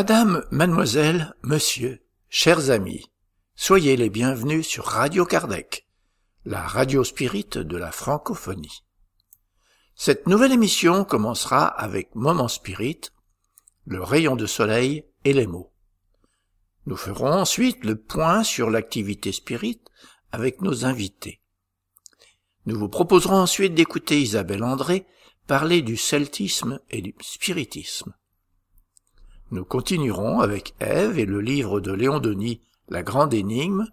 Madame, mademoiselle, monsieur, chers amis, soyez les bienvenus sur Radio Kardec, la radio spirit de la francophonie. Cette nouvelle émission commencera avec Moment Spirit, le rayon de soleil et les mots. Nous ferons ensuite le point sur l'activité spirit avec nos invités. Nous vous proposerons ensuite d'écouter Isabelle André parler du celtisme et du spiritisme. Nous continuerons avec Ève et le livre de Léon Denis, La Grande Énigme,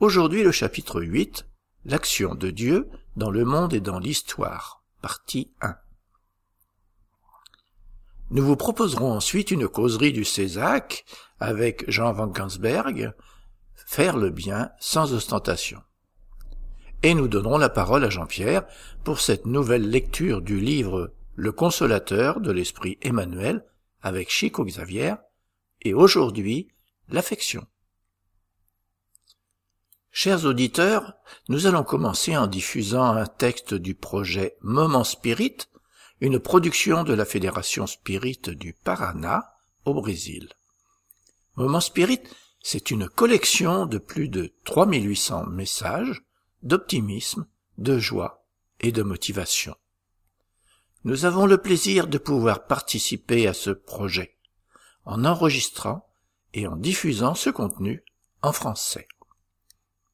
aujourd'hui le chapitre 8, L'action de Dieu dans le monde et dans l'histoire, partie 1. Nous vous proposerons ensuite une causerie du Césac avec Jean Van Gansberg, Faire le bien sans ostentation. Et nous donnerons la parole à Jean-Pierre pour cette nouvelle lecture du livre Le Consolateur de l'Esprit Emmanuel avec Chico Xavier, et aujourd'hui, l'affection. Chers auditeurs, nous allons commencer en diffusant un texte du projet Moment Spirit, une production de la Fédération Spirit du Paraná, au Brésil. Moment Spirit, c'est une collection de plus de 3800 messages d'optimisme, de joie et de motivation. Nous avons le plaisir de pouvoir participer à ce projet en enregistrant et en diffusant ce contenu en français.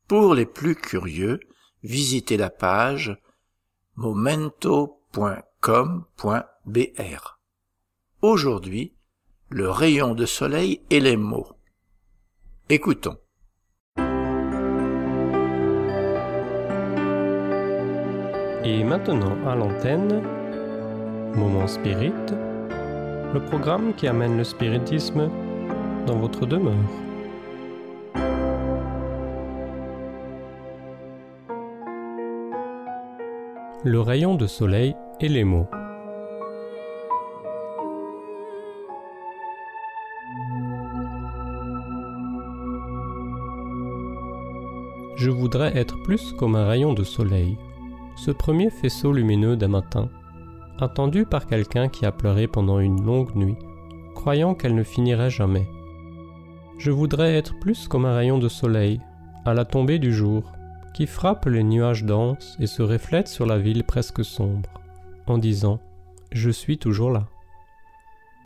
Pour les plus curieux, visitez la page momento.com.br. Aujourd'hui, le rayon de soleil et les mots. Écoutons. Et maintenant à l'antenne, Moment Spirit, le programme qui amène le spiritisme dans votre demeure. Le rayon de soleil et les mots. Je voudrais être plus comme un rayon de soleil ce premier faisceau lumineux d'un matin, attendu par quelqu'un qui a pleuré pendant une longue nuit, croyant qu'elle ne finirait jamais. Je voudrais être plus comme un rayon de soleil, à la tombée du jour, qui frappe les nuages denses et se reflète sur la ville presque sombre, en disant ⁇ Je suis toujours là ⁇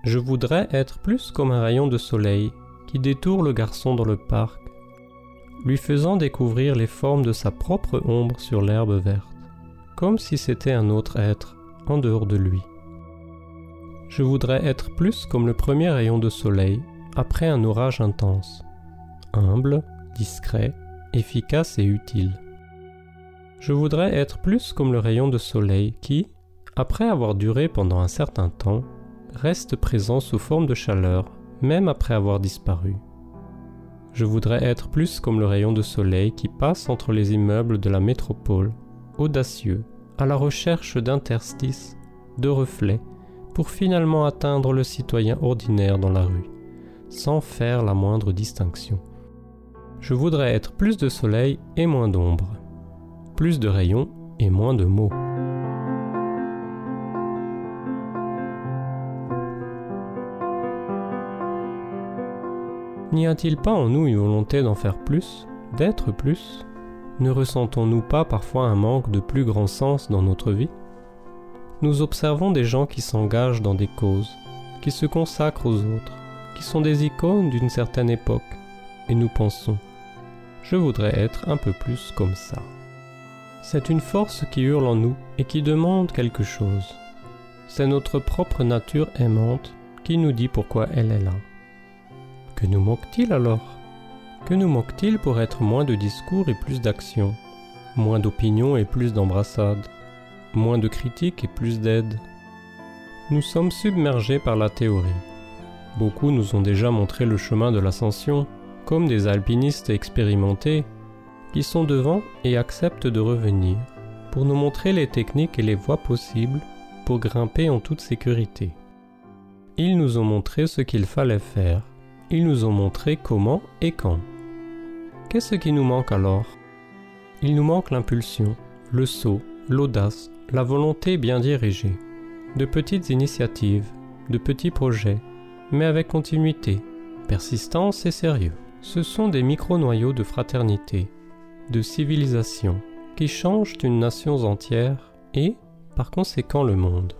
Je voudrais être plus comme un rayon de soleil qui détourne le garçon dans le parc, lui faisant découvrir les formes de sa propre ombre sur l'herbe verte comme si c'était un autre être en dehors de lui. Je voudrais être plus comme le premier rayon de soleil après un orage intense, humble, discret, efficace et utile. Je voudrais être plus comme le rayon de soleil qui, après avoir duré pendant un certain temps, reste présent sous forme de chaleur même après avoir disparu. Je voudrais être plus comme le rayon de soleil qui passe entre les immeubles de la métropole audacieux, à la recherche d'interstices, de reflets, pour finalement atteindre le citoyen ordinaire dans la rue, sans faire la moindre distinction. Je voudrais être plus de soleil et moins d'ombre, plus de rayons et moins de mots. N'y a-t-il pas en nous une volonté d'en faire plus, d'être plus? Ne ressentons-nous pas parfois un manque de plus grand sens dans notre vie? Nous observons des gens qui s'engagent dans des causes, qui se consacrent aux autres, qui sont des icônes d'une certaine époque, et nous pensons, je voudrais être un peu plus comme ça. C'est une force qui hurle en nous et qui demande quelque chose. C'est notre propre nature aimante qui nous dit pourquoi elle est là. Que nous manque-t-il alors? Que nous manque-t-il pour être moins de discours et plus d'action Moins d'opinions et plus d'embrassades Moins de critiques et plus d'aide? Nous sommes submergés par la théorie. Beaucoup nous ont déjà montré le chemin de l'ascension, comme des alpinistes expérimentés, qui sont devant et acceptent de revenir, pour nous montrer les techniques et les voies possibles pour grimper en toute sécurité. Ils nous ont montré ce qu'il fallait faire, ils nous ont montré comment et quand. Qu'est-ce qui nous manque alors? Il nous manque l'impulsion, le saut, l'audace, la volonté bien dirigée, de petites initiatives, de petits projets, mais avec continuité, persistance et sérieux. Ce sont des micro-noyaux de fraternité, de civilisation, qui changent une nation entière et, par conséquent, le monde.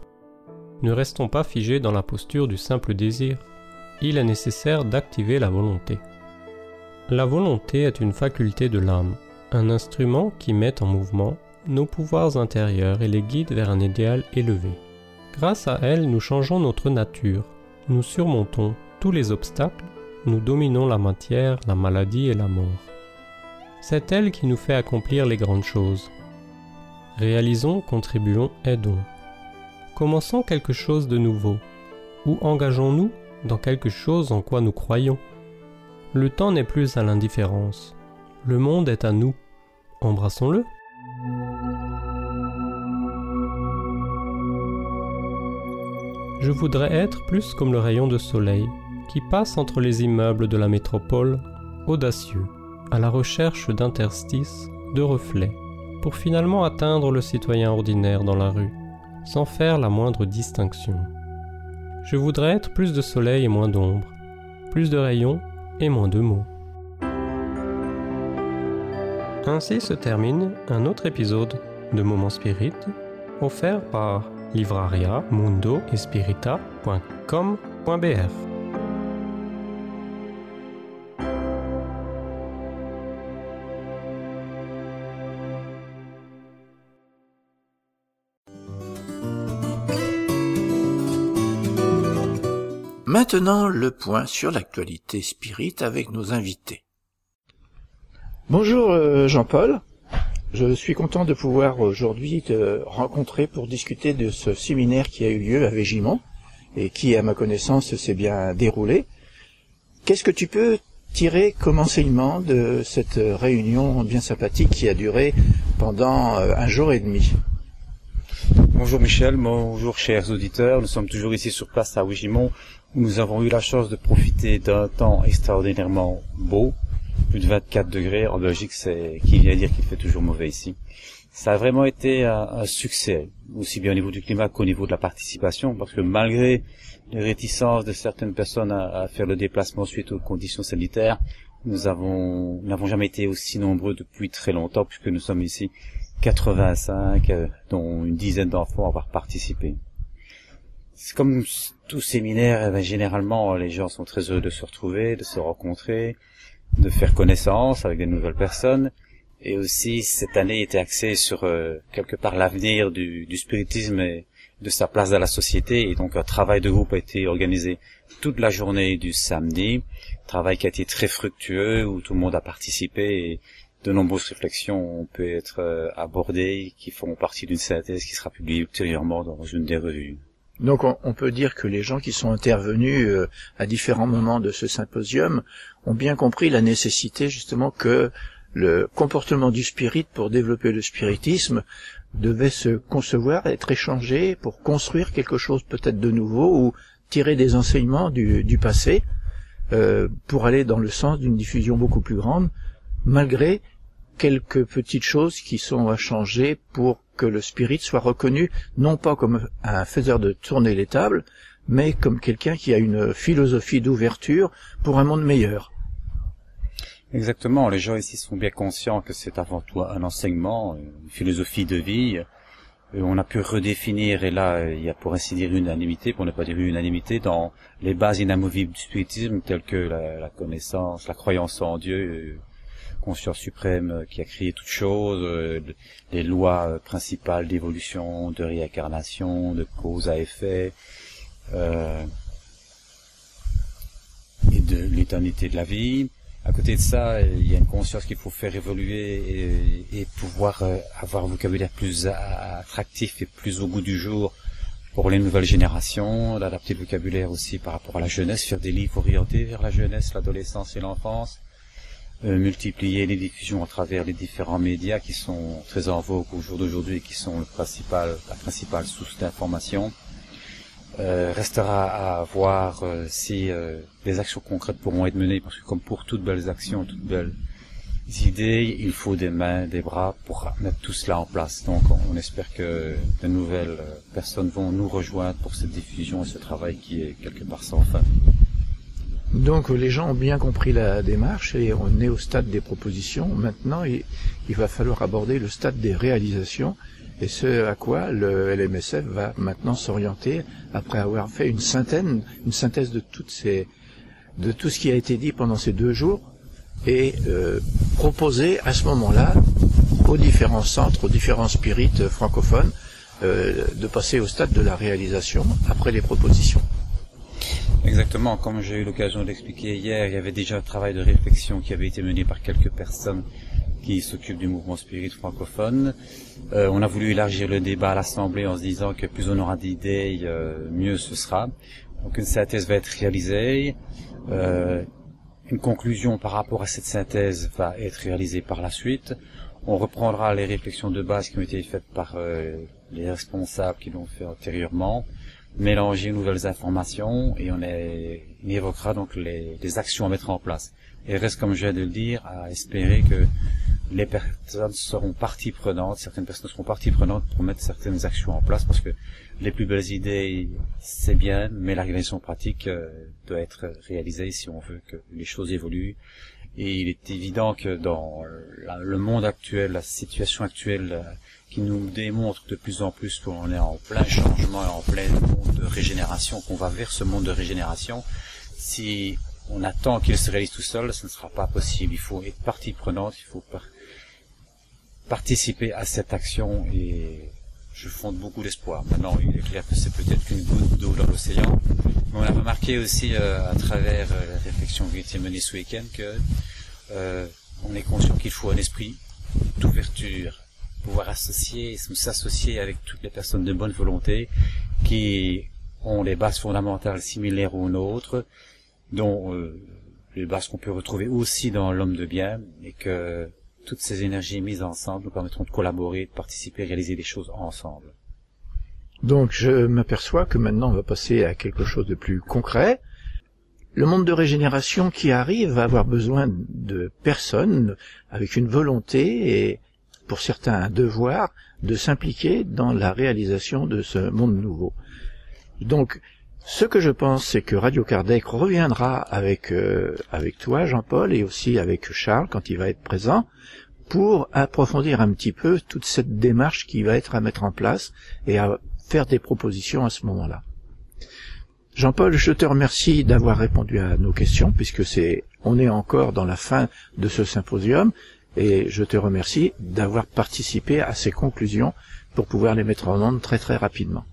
Ne restons pas figés dans la posture du simple désir. Il est nécessaire d'activer la volonté. La volonté est une faculté de l'âme, un instrument qui met en mouvement nos pouvoirs intérieurs et les guide vers un idéal élevé. Grâce à elle, nous changeons notre nature, nous surmontons tous les obstacles, nous dominons la matière, la maladie et la mort. C'est elle qui nous fait accomplir les grandes choses. Réalisons, contribuons, aidons. Commençons quelque chose de nouveau, ou engageons-nous dans quelque chose en quoi nous croyons? Le temps n'est plus à l'indifférence. Le monde est à nous. Embrassons-le. Je voudrais être plus comme le rayon de soleil qui passe entre les immeubles de la métropole, audacieux, à la recherche d'interstices, de reflets, pour finalement atteindre le citoyen ordinaire dans la rue, sans faire la moindre distinction. Je voudrais être plus de soleil et moins d'ombre, plus de rayons et moins de mots. Ainsi se termine un autre épisode de Moments Spirit, offert par livraria mundo Maintenant, le point sur l'actualité spirit avec nos invités. Bonjour euh, Jean-Paul. Je suis content de pouvoir aujourd'hui te rencontrer pour discuter de ce séminaire qui a eu lieu à Végimont et qui, à ma connaissance, s'est bien déroulé. Qu'est-ce que tu peux tirer comme enseignement de cette réunion bien sympathique qui a duré pendant euh, un jour et demi? Bonjour Michel, bonjour chers auditeurs. Nous sommes toujours ici sur place à Végimont où nous avons eu la chance de profiter d'un temps extraordinairement beau, plus de 24 degrés. En Belgique, c'est qui vient dire qu'il fait toujours mauvais ici. Ça a vraiment été un, succès, aussi bien au niveau du climat qu'au niveau de la participation, parce que malgré les réticences de certaines personnes à, faire le déplacement suite aux conditions sanitaires, nous avons n'avons jamais été aussi nombreux depuis très longtemps, puisque nous sommes ici 85, euh, dont une dizaine d'enfants à avoir participé. C'est comme tout séminaire, eh ben, généralement les gens sont très heureux de se retrouver, de se rencontrer, de faire connaissance avec des nouvelles personnes. Et aussi, cette année était axée sur euh, quelque part l'avenir du, spiritisme et de sa place dans la société. Et donc, un travail de groupe a été organisé toute la journée du samedi. Travail qui a été très fructueux, où tout le monde a participé et de nombreuses réflexions ont pu être euh, abordées, qui font partie d'une synthèse qui sera publiée ultérieurement dans une des revues. Donc on, peut dire que les gens qui sont intervenus euh, à différents moments de ce symposium ont bien compris la nécessité justement que le comportement du spirit pour développer le spiritisme devait se concevoir, être échangé pour construire quelque chose peut-être de nouveau ou tirer des enseignements du, passé euh, pour aller dans le sens d'une diffusion beaucoup plus grande, malgré quelques petites choses qui sont à changer pour que le spirit soit reconnu non pas comme un faiseur de tourner les tables, mais comme quelqu'un qui a une philosophie d'ouverture pour un monde meilleur. Exactement, les gens ici sont bien conscients que c'est avant tout un enseignement, une philosophie de vie. On a pu redéfinir, et là il y a pour ainsi dire unanimité, pour ne pas dire unanimité, dans les bases inamovibles du spiritisme telles que la, la connaissance, la croyance en Dieu, conscience suprême euh, qui a créé toutes choses, euh, les lois euh, principales d'évolution, de réincarnation, de cause à effet, et de l'éternité de la vie. À côté de ça, il y a une conscience qu'il faut faire évoluer et, pouvoir avoir un vocabulaire plus attractif et plus au goût du jour pour les nouvelles générations, d'adapter le vocabulaire aussi par rapport à la jeunesse, faire des livres orientés vers la jeunesse, l'adolescence et l'enfance, euh, multiplier les diffusions à travers les différents médias qui sont très en vogue au jour d'aujourd'hui et qui sont le principal, la principale source d'information. Euh, restera à voir euh, si des actions concrètes pourront être menées, parce que comme pour toutes belles actions, toutes belles idées, il faut des mains, des bras pour mettre tout cela en place. Donc on espère que de nouvelles personnes vont nous rejoindre pour cette diffusion et ce travail qui est quelque part sans fin. Donc les gens ont bien compris la démarche et on est au stade des propositions. Maintenant, il, va falloir aborder le stade des réalisations et ce à quoi le LMSF va maintenant s'orienter après avoir fait une synthèse, de toutes ces, de tout ce qui a été dit pendant ces deux jours et euh, proposer à ce moment-là aux différents centres, aux différents spirites francophones euh, de passer au stade de la réalisation après les propositions. Exactement, comme j'ai eu l'occasion d'expliquer hier, il y avait déjà un travail de réflexion qui avait été mené par quelques personnes qui s'occupent du mouvement spirit francophone. Euh, on a voulu élargir le débat à l'Assemblée en se disant que plus on aura d'idées, euh, mieux ce sera. Donc une synthèse va être réalisée. Euh, une conclusion par rapport à cette synthèse va être réalisée par la suite. On reprendra les réflexions de base qui ont été faites par les responsables qui l'ont fait antérieurement mélanger nouvelles informations et on, évoquera donc les, actions à mettre en place. Et reste, comme je viens de le dire, à espérer que les personnes seront partie prenante, certaines personnes seront partie prenante pour mettre certaines actions en place parce que les plus belles idées, c'est bien, mais la réalisation pratique euh, doit être réalisée si on veut que les choses évoluent. Et il est évident que dans le monde actuel, la situation actuelle, euh, qui nous démontre de plus en plus qu'on est en plein changement et en plein monde de régénération, qu'on va vers ce monde de régénération. Si on attend qu'il se réalise tout seul, ce ne sera pas possible. Il faut être partie prenante, il faut participer à cette action et je fonde beaucoup d'espoir. Maintenant, il est clair que c'est peut-être qu'une goutte d'eau dans l'océan, mais on a remarqué aussi euh, à travers euh, la réflexion qui a été menée ce week-end que euh, on est conscient qu'il faut un esprit d'ouverture pouvoir associer, s'associer avec toutes les personnes de bonne volonté qui ont des bases fondamentales similaires aux nôtres, dont euh, les bases qu'on peut retrouver aussi dans l'homme de bien, et que toutes ces énergies mises ensemble nous permettront de collaborer, de participer, réaliser des choses ensemble. Donc je m'aperçois que maintenant on va passer à quelque chose de plus concret. Le monde de régénération qui arrive va avoir besoin de personnes avec une volonté et pour certains un devoir de s'impliquer dans la réalisation de ce monde nouveau. Donc, ce que je pense, c'est que Radio Kardec reviendra avec euh, avec toi, Jean-Paul, et aussi avec Charles quand il va être présent, pour approfondir un petit peu toute cette démarche qui va être à mettre en place et à faire des propositions à ce moment-là. Jean-Paul, je te remercie d'avoir répondu à nos questions, puisque c'est on est encore dans la fin de ce symposium, et je te remercie d'avoir participé à ces conclusions pour pouvoir les mettre en ordre très très rapidement.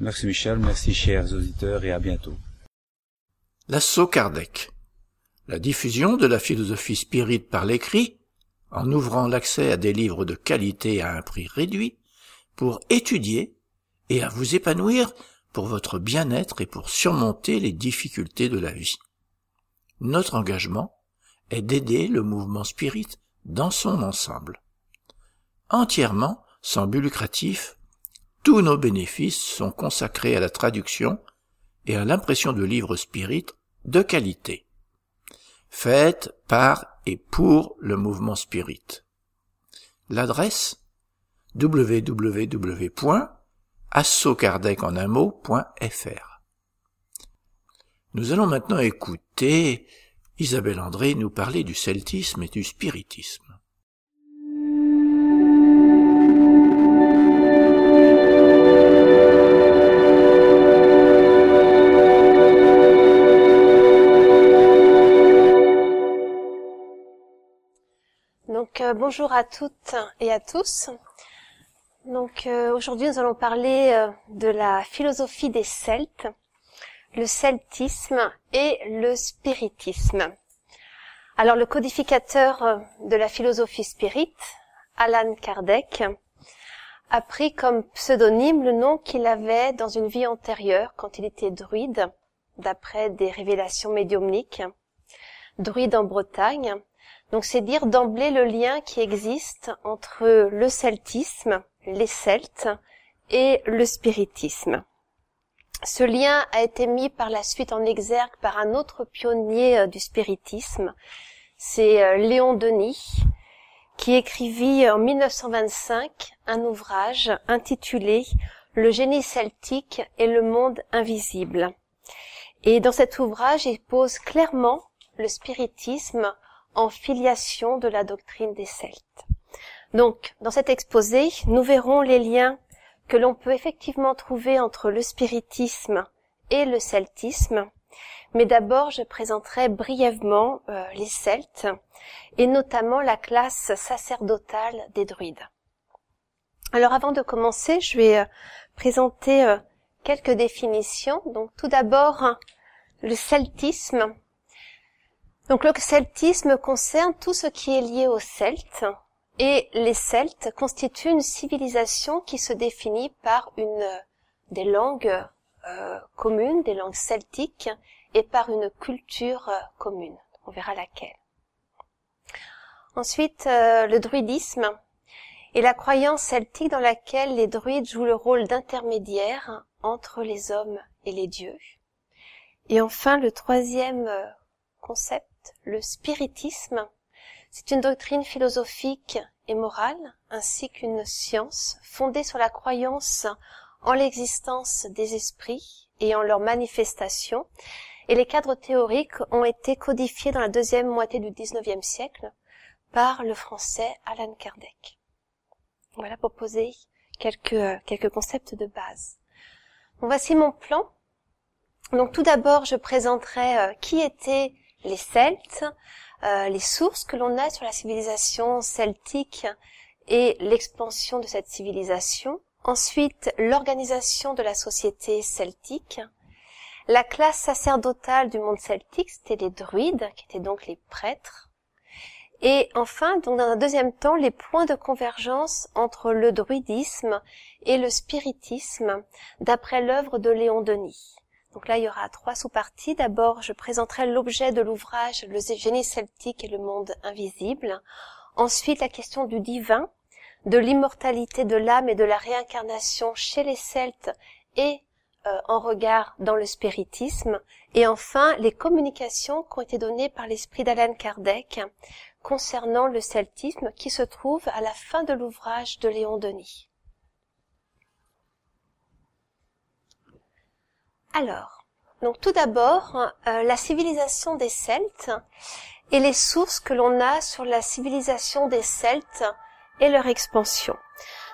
Merci Michel, merci chers auditeurs et à bientôt. L'assaut Kardec. La diffusion de la philosophie spirit par l'écrit, en ouvrant l'accès à des livres de qualité à un prix réduit, pour étudier et à vous épanouir pour votre bien-être et pour surmonter les difficultés de la vie. Notre engagement est d'aider le mouvement spirit dans son ensemble. Entièrement sans but lucratif, tous nos bénéfices sont consacrés à la traduction et à l'impression de livres spirit de qualité, faites par et pour le mouvement spirit. L'adresse www.assocardec.fr. Nous allons maintenant écouter Isabelle André nous parlait du celtisme et du spiritisme. Donc euh, bonjour à toutes et à tous. Donc euh, aujourd'hui nous allons parler euh, de la philosophie des Celtes le celtisme et le spiritisme. Alors le codificateur euh, de la philosophie spirit, Alan Kardec, a pris comme pseudonyme le nom qu'il avait dans une vie antérieure quand il était druide, d'après des révélations médiumniques, druide en Bretagne. Donc c'est dire d'emblée le lien qui existe entre le celtisme, les Celtes, et le spiritisme. Ce lien a été mis par la suite en exergue par un autre pionnier euh, du spiritisme, c'est euh, Léon Denis, qui écrivit en 1925 un ouvrage intitulé Le génie celtique et le monde invisible. Et dans cet ouvrage, il pose clairement le spiritisme en filiation de la doctrine des Celtes. Donc, dans cet exposé, nous verrons les liens que l'on peut effectivement trouver entre le spiritisme et le celtisme. Mais d'abord, je présenterai brièvement euh, les Celtes et notamment la classe sacerdotale des druides. Alors avant de commencer, je vais euh, présenter euh, quelques définitions. Donc tout d'abord, le celtisme. Donc le celtisme concerne tout ce qui est lié aux Celtes, et les Celtes constituent une civilisation qui se définit par une des langues euh, communes, des langues celtiques, et par une culture euh, commune. On verra laquelle. Ensuite, euh, le druidisme est la croyance celtique dans laquelle les druides jouent le rôle d'intermédiaire entre les hommes et les dieux. Et enfin, le troisième concept, le spiritisme, c'est une doctrine philosophique et morale, ainsi qu'une science fondée sur la croyance en l'existence des esprits et en leur manifestation, et les cadres théoriques ont été codifiés dans la deuxième moitié du XIXe siècle par le français Alan Kardec. Voilà pour poser quelques, quelques concepts de base. voici mon plan. Donc tout d'abord, je présenterai euh, qui étaient les Celtes, euh, les sources que l'on a sur la civilisation celtique et l'expansion de cette civilisation. Ensuite, l'organisation de la société celtique. La classe sacerdotale du monde celtique, c'était les druides, qui étaient donc les prêtres. Et enfin, donc dans un deuxième temps, les points de convergence entre le druidisme et le spiritisme, d'après l'œuvre de Léon Denis. Donc là, il y aura trois sous-parties. D'abord, je présenterai l'objet de l'ouvrage Le génie celtique et le monde invisible. Ensuite, la question du divin, de l'immortalité de l'âme et de la réincarnation chez les Celtes et euh, en regard dans le spiritisme. Et enfin, les communications qui ont été données par l'esprit d'Alan Kardec concernant le celtisme qui se trouve à la fin de l'ouvrage de Léon Denis. Alors, donc tout d'abord, euh, la civilisation des Celtes et les sources que l'on a sur la civilisation des Celtes et leur expansion.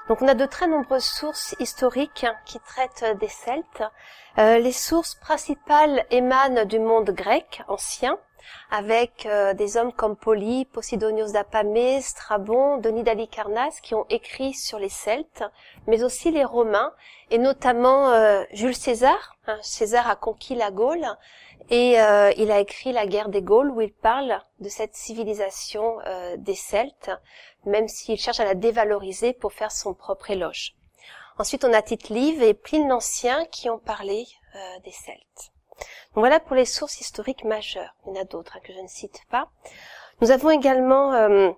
Donc on a de très nombreuses sources historiques qui traitent des Celtes. Euh, les sources principales émanent du monde grec ancien, avec euh, des hommes comme Poly, Posidonios d'Apamée, Strabon, Denis d'Alicarnasse qui ont écrit sur les Celtes, mais aussi les Romains, et notamment euh, Jules César. Hein, César a conquis la Gaule, et euh, il a écrit La guerre des Gaules, où il parle de cette civilisation des Celtes, même s'il cherche à la dévaloriser pour faire son propre éloge. Ensuite, on a Tite-Live et Pline l'Ancien qui ont parlé des Celtes voilà pour les sources historiques majeures. Il y en a d'autres hein, que je ne cite pas. Nous avons également euh,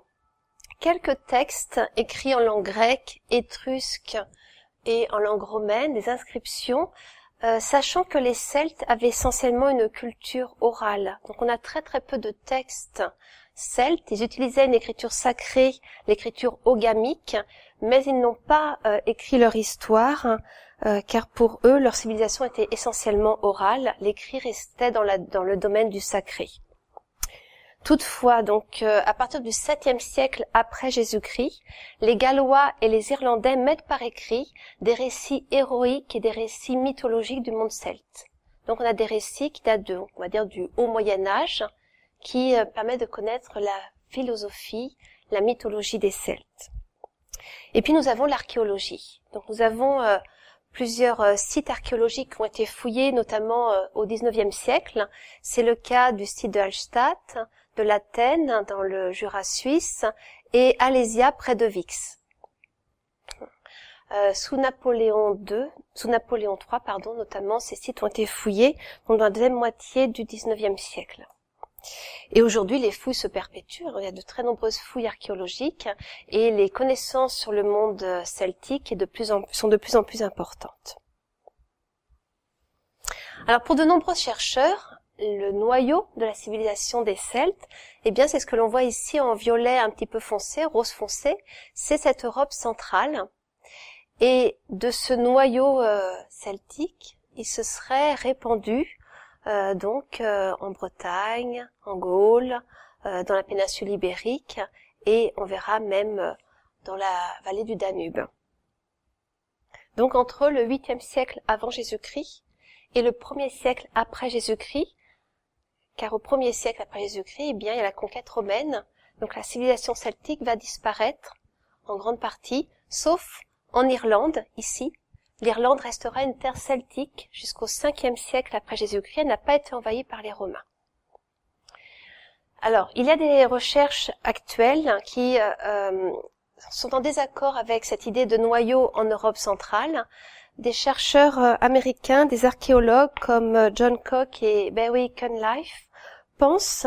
quelques textes écrits en langue grecque, étrusque et en langue romaine, des inscriptions, euh, sachant que les Celtes avaient essentiellement une culture orale. Donc on a très très peu de textes celtes. Ils utilisaient une écriture sacrée, l'écriture ogamique, mais ils n'ont pas euh, écrit leur histoire euh, car pour eux, leur civilisation était essentiellement orale, l'écrit restait dans, le domaine du sacré. Toutefois, donc, euh, à partir du 7e siècle après Jésus-Christ, les Gallois et les Irlandais mettent par écrit des récits héroïques et des récits mythologiques du monde celte. Donc, on a des récits qui datent de, on va dire, du haut Moyen Âge, qui euh, permettent de connaître la philosophie, la mythologie des Celtes. Et puis, nous avons l'archéologie. Donc, nous avons Plusieurs euh, sites archéologiques ont été fouillés, notamment euh, au XIXe siècle. C'est le cas du site de Hallstatt, de l'Athènes dans le Jura suisse et Alésia près de Vix. Euh, sous Napoléon II, sous Napoléon III, pardon, notamment, ces sites ont été fouillés dans la deuxième moitié du XIXe siècle. Et aujourd'hui, les fouilles se perpétuent. Il y a de très nombreuses fouilles archéologiques et les connaissances sur le monde celtique sont de plus en plus importantes. Alors, pour de nombreux chercheurs, le noyau de la civilisation des Celtes, eh bien, c'est ce que l'on voit ici en violet un petit peu foncé, rose foncé, c'est cette Europe centrale. Et de ce noyau euh, celtique, il se serait répandu euh, donc euh, en Bretagne, en Gaule, euh, dans la péninsule ibérique et on verra même dans la vallée du Danube. Donc entre le 8e siècle avant Jésus-Christ et le 1er siècle après Jésus-Christ, car au 1er siècle après Jésus-Christ, eh bien, il y a la conquête romaine, donc la civilisation celtique va disparaître en grande partie, sauf en Irlande, ici. L'Irlande restera une terre celtique jusqu'au 5e siècle après Jésus-Christ, elle n'a pas été envahie par les Romains. Alors, il y a des recherches actuelles qui euh, euh sont en désaccord avec cette idée de noyau en Europe centrale. Des chercheurs euh, américains, des archéologues comme John Cock et Barry Cunliffe pensent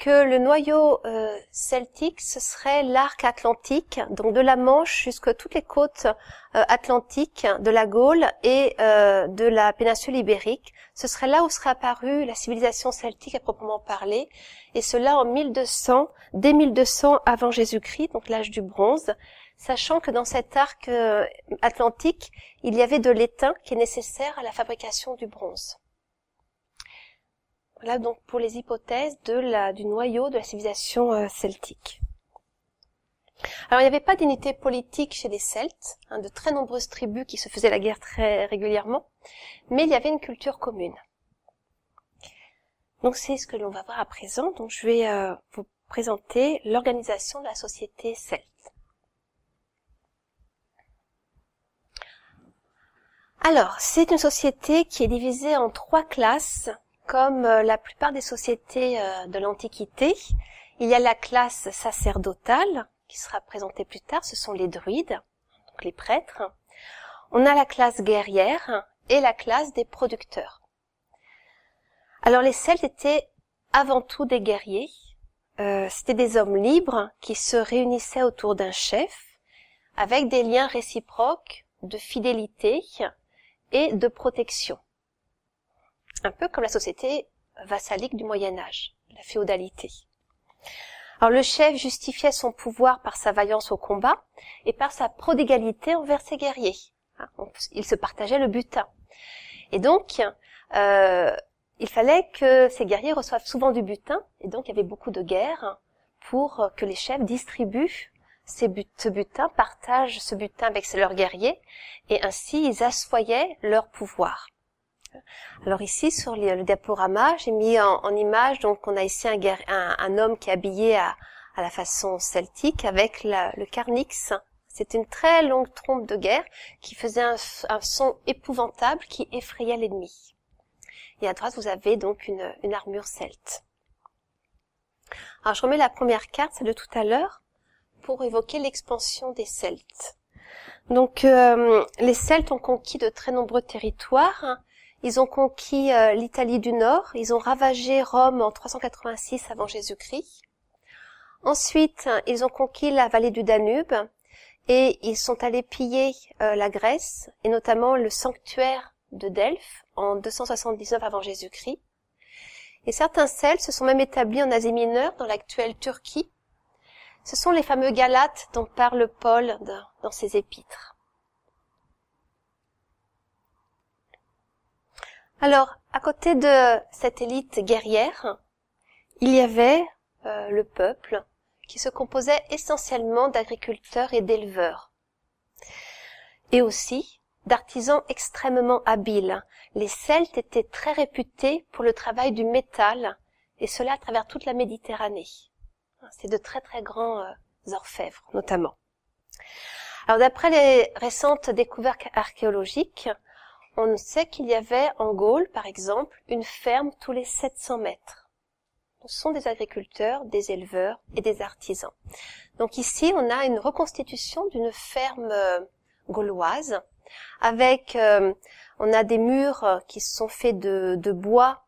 que le noyau euh, celtique, ce serait l'arc atlantique, donc de la Manche jusqu'à toutes les côtes euh, atlantiques de la Gaule et euh, de la péninsule ibérique. Ce serait là où serait apparue la civilisation celtique à proprement parler, et cela en 1200, dès 1200 avant Jésus-Christ, donc l'âge du bronze, sachant que dans cet arc atlantique, il y avait de l'étain qui est nécessaire à la fabrication du bronze. Voilà donc pour les hypothèses du noyau de la civilisation euh, celtique. Alors il n'y avait pas d'unité politique chez les Celtes, hein, de très nombreuses tribus qui se faisaient la guerre très régulièrement, mais il y avait une culture commune. Donc c'est ce que l'on va voir à présent. Donc je vais euh, vous présenter l'organisation de la société celte. Alors, c'est une société qui est divisée en trois classes comme euh, la plupart des sociétés euh, de l'Antiquité, il y a la classe sacerdotale, qui sera présentée plus tard, ce sont les druides, donc les prêtres. On a la classe guerrière et la classe des producteurs. Alors les Celtes étaient avant tout des guerriers, euh, c'était des hommes libres qui se réunissaient autour d'un chef, avec des liens réciproques de fidélité et de protection un peu comme la société vassalique du Moyen Âge, la féodalité. Alors le chef justifiait son pouvoir par sa vaillance au combat et par sa prodigalité envers ses guerriers. Hein, il se partageait le butin. Et donc, euh, il fallait que ces guerriers reçoivent souvent du butin, et donc il y avait beaucoup de guerres pour que les chefs distribuent ces ce butin, partagent ce butin avec leurs guerriers, et ainsi ils assoyaient leur pouvoir. Alors ici, sur le diaporama, j'ai mis en, image, donc on a ici un, homme qui est habillé à, la façon celtique avec le carnix. C'est une très longue trompe de guerre qui faisait un, son épouvantable qui effrayait l'ennemi. Et à droite, vous avez donc une, armure celte. Alors je remets la première carte, celle de tout à l'heure, pour évoquer l'expansion des Celtes. Donc euh, les Celtes ont conquis de très nombreux territoires. Ils ont conquis euh, l'Italie du Nord, ils ont ravagé Rome en 386 avant Jésus-Christ. Ensuite, ils ont conquis la vallée du Danube et ils sont allés piller euh, la Grèce et notamment le sanctuaire de Delphes en 279 avant Jésus-Christ. Et certains Celtes se sont même établis en Asie mineure, dans l'actuelle Turquie. Ce sont les fameux Galates dont parle Paul dans ses épîtres. Alors, à côté de cette élite guerrière, il y avait euh, le peuple qui se composait essentiellement d'agriculteurs et d'éleveurs. Et aussi d'artisans extrêmement habiles. Les Celtes étaient très réputés pour le travail du métal, et cela à travers toute la Méditerranée. C'est de très très grands euh, orfèvres, notamment. Alors d'après les récentes découvertes archéologiques, on sait qu'il y avait en Gaule, par exemple, une ferme tous les 700 mètres. Ce sont des agriculteurs, des éleveurs et des artisans. Donc ici, on a une reconstitution d'une ferme euh, gauloise avec, euh, on a des murs qui sont faits de, bois,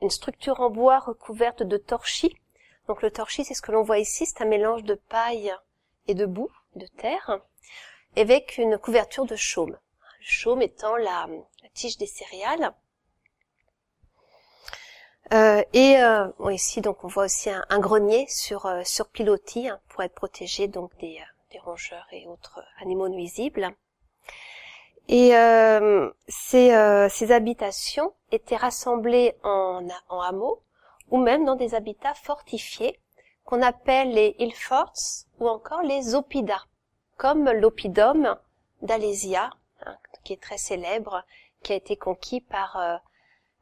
une structure en bois recouverte de torchis. Donc le torchis, c'est ce que l'on voit ici, c'est un mélange de paille et de boue, de terre, avec une couverture de chaume chaume étant la, tige des céréales. Euh, et euh, ici donc on voit aussi un, grenier sur euh, sur pilotis hein, pour être protégé donc des, des rongeurs et autres animaux nuisibles. Et ces, ces, habitations étaient rassemblées en, en hameaux ou même dans des habitats fortifiés qu'on appelle les hill forts ou encore les oppidas, comme l'oppidum d'Alésia, qui est très célèbre, qui a été conquis par euh,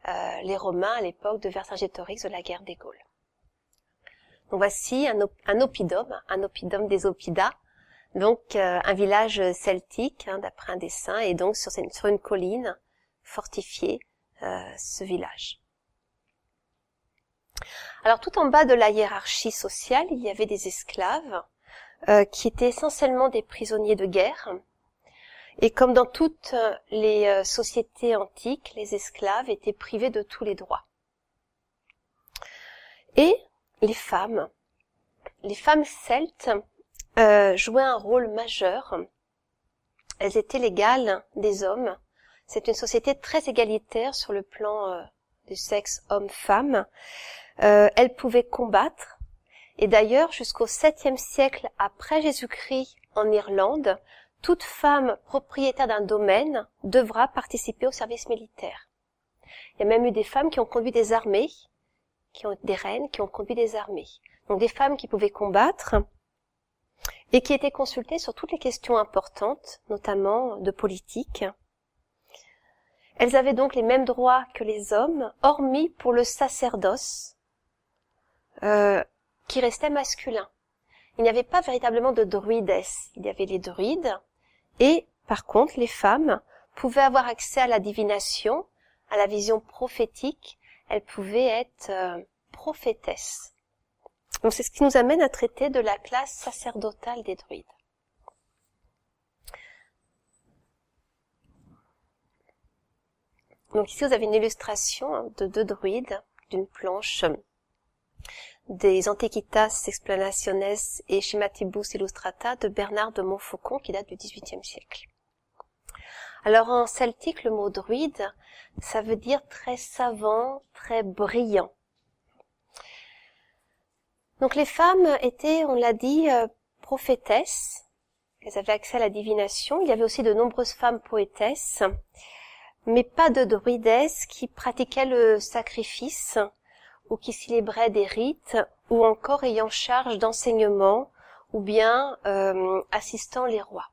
euh, les Romains à l'époque de Vercingétorix de la guerre des Gaules. Voici un, oppidum, un oppidum des oppidas, donc euh, un village celtique hein, d'après un dessin, et donc sur, sur une colline fortifiée ce village. Alors tout en bas de la hiérarchie sociale, il y avait des esclaves qui étaient essentiellement des prisonniers de guerre. Et comme dans toutes les euh, sociétés antiques, les esclaves étaient privés de tous les droits. Et les femmes, les femmes celtes euh, jouaient un rôle majeur. Elles étaient l'égale des hommes. C'est une société très égalitaire sur le plan du sexe homme-femme. Euh, elle pouvait combattre. Et d'ailleurs, jusqu'au 7e siècle après Jésus-Christ en Irlande, toute femme propriétaire d'un domaine devra participer au service militaire. Il y a même eu des femmes qui ont conduit des armées, qui ont des reines qui ont conduit des armées. Donc des femmes qui pouvaient combattre et qui étaient consultées sur toutes les questions importantes, notamment de politique. Elles avaient donc les mêmes droits que les hommes, hormis pour le sacerdoce, euh, qui restait masculin. Il n'y avait pas véritablement de druidesse. Il y avait les druides et, par contre, les femmes pouvaient avoir accès à la divination, à la vision prophétique. Elles pouvaient être euh, prophétesses. Donc c'est ce qui nous amène à traiter de la classe sacerdotale des druides. Donc ici vous avez une illustration hein, de deux druides d'une planche des Antiquitas Explanationes et Schematibus Illustrata de Bernard de Montfaucon qui date du XVIIIe siècle. Alors en celtique, le mot druide, ça veut dire très savant, très brillant. Donc les femmes étaient, on l'a dit, euh, prophétesses. Elles avaient accès à la divination. Il y avait aussi de nombreuses femmes poétesses, mais pas de druidesses qui pratiquaient le sacrifice ou qui célébraient des rites, ou encore ayant charge d'enseignement, ou bien euh, assistant les rois.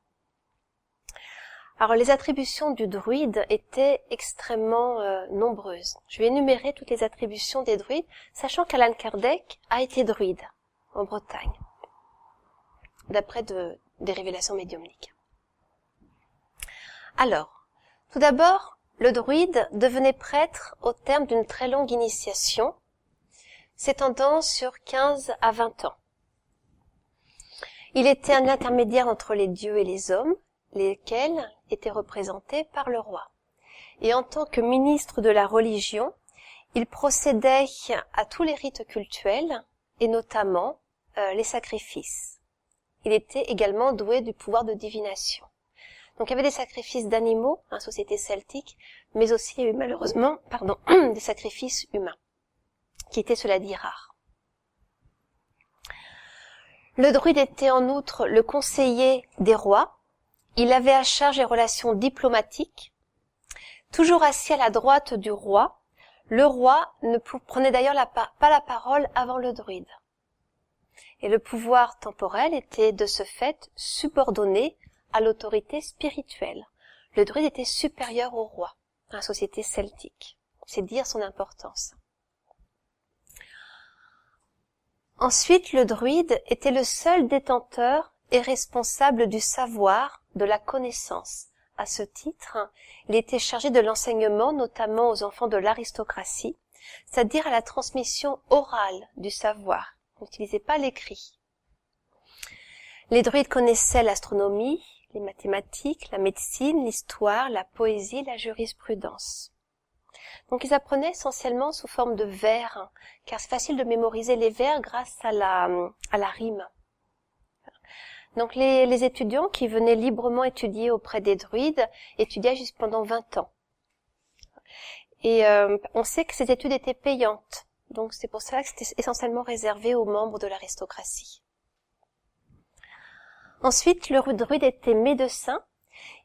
Alors les attributions du druide étaient extrêmement euh, nombreuses. Je vais énumérer toutes les attributions des druides, sachant qu'Alan Kardec a été druide en Bretagne, d'après de, des révélations médiumniques. Alors, tout d'abord, le druide devenait prêtre au terme d'une très longue initiation, s'étendant sur 15 à 20 ans. Il était un intermédiaire entre les dieux et les hommes, lesquels étaient représentés par le roi. Et en tant que ministre de la religion, il procédait à tous les rites cultuels, et notamment euh, les sacrifices. Il était également doué du pouvoir de divination. Donc il y avait des sacrifices d'animaux, en société celtique, mais aussi malheureusement, pardon, des sacrifices humains qui était cela dit rare. Le druide était en outre le conseiller des rois. Il avait à charge les relations diplomatiques. Toujours assis à la droite du roi, le roi ne prenait d'ailleurs pas la parole avant le druide. Et le pouvoir temporel était de ce fait subordonné à l'autorité spirituelle. Le druide était supérieur au roi, dans la société celtique. C'est dire son importance. Ensuite, le druide était le seul détenteur et responsable du savoir, de la connaissance. À ce titre, il était chargé de l'enseignement, notamment aux enfants de l'aristocratie, c'est-à-dire à la transmission orale du savoir. Il n'utilisait pas l'écrit. Les druides connaissaient l'astronomie, les mathématiques, la médecine, l'histoire, la poésie, la jurisprudence. Donc ils apprenaient essentiellement sous forme de vers, car c'est facile de mémoriser les vers grâce à la, à la rime. Donc les, les, étudiants qui venaient librement étudier auprès des druides étudiaient juste pendant 20 ans. Et euh, on sait que ces études étaient payantes, donc c'est pour ça que c'était essentiellement réservé aux membres de l'aristocratie. Ensuite, le druide était médecin.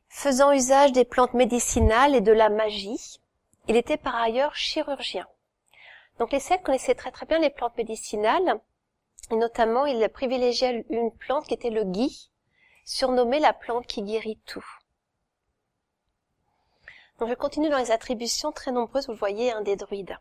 Faisant usage des plantes médicinales et de la magie, il était par ailleurs chirurgien. Donc les Celtes connaissaient très très bien les plantes médicinales, et notamment il privilégiait une plante qui était le gui, surnommée la plante qui guérit tout. Donc je continue dans les attributions très nombreuses, vous le voyez, un des druides.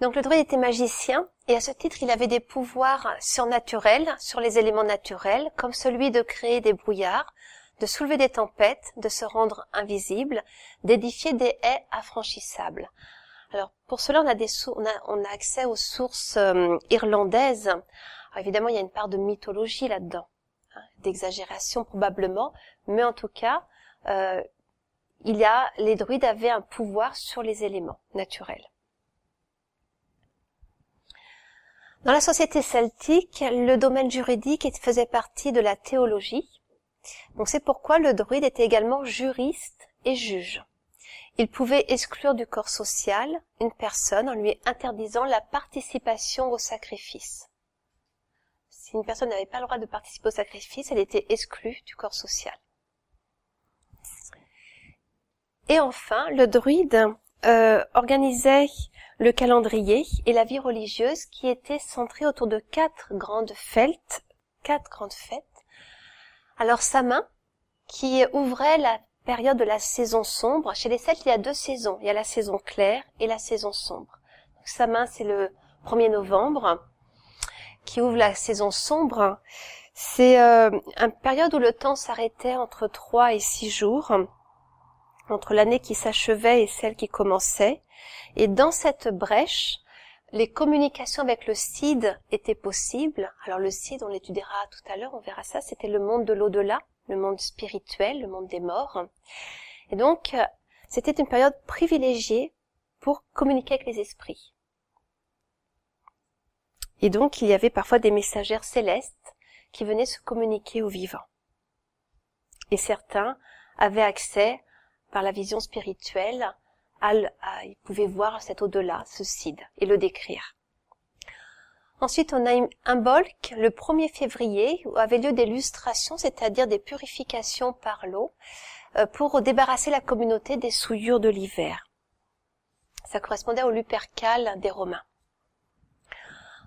Donc le druide était magicien et à ce titre il avait des pouvoirs surnaturels sur les éléments naturels, comme celui de créer des brouillards, de soulever des tempêtes, de se rendre invisible, d'édifier des haies affranchissables. Alors pour cela on a, des on on a accès aux sources euh, irlandaises. évidemment il y a une part de mythologie là-dedans, hein, d'exagération probablement, mais en tout cas euh, il y a les druides avaient un pouvoir sur les éléments naturels. Dans la société celtique, le domaine juridique faisait partie de la théologie. Donc c'est pourquoi le druide était également juriste et juge. Il pouvait exclure du corps social une personne en lui interdisant la participation au sacrifice. Si une personne n'avait pas le droit de participer au sacrifice, elle était exclue du corps social. Et enfin, le druide euh, organisait le calendrier et la vie religieuse qui était centrée autour de quatre grandes fêtes, quatre grandes fêtes. Alors sa main, qui ouvrait la période de la saison sombre. Chez les Celtes, il y a deux saisons. Il y a la saison claire et la saison sombre. sa main, c'est le 1er novembre, qui ouvre la saison sombre. C'est euh, une période où le temps s'arrêtait entre trois et six jours, entre l'année qui s'achevait et celle qui commençait. Et dans cette brèche, les communications avec le Cid étaient possibles. Alors le Cid, on l'étudiera tout à l'heure, on verra ça, c'était le monde de l'au-delà, le monde spirituel, le monde des morts. Et donc, euh, c'était une période privilégiée pour communiquer avec les esprits. Et donc, il y avait parfois des messagères célestes qui venaient se communiquer aux vivants. Et certains avaient accès, par la vision spirituelle, ils pouvaient voir cet au-delà, ce Cid, et le décrire. Ensuite, on a un bolk le 1er février où avait lieu des lustrations, c'est-à-dire des purifications par l'eau, euh, pour débarrasser la communauté des souillures de l'hiver. Ça correspondait au Lupercal des Romains.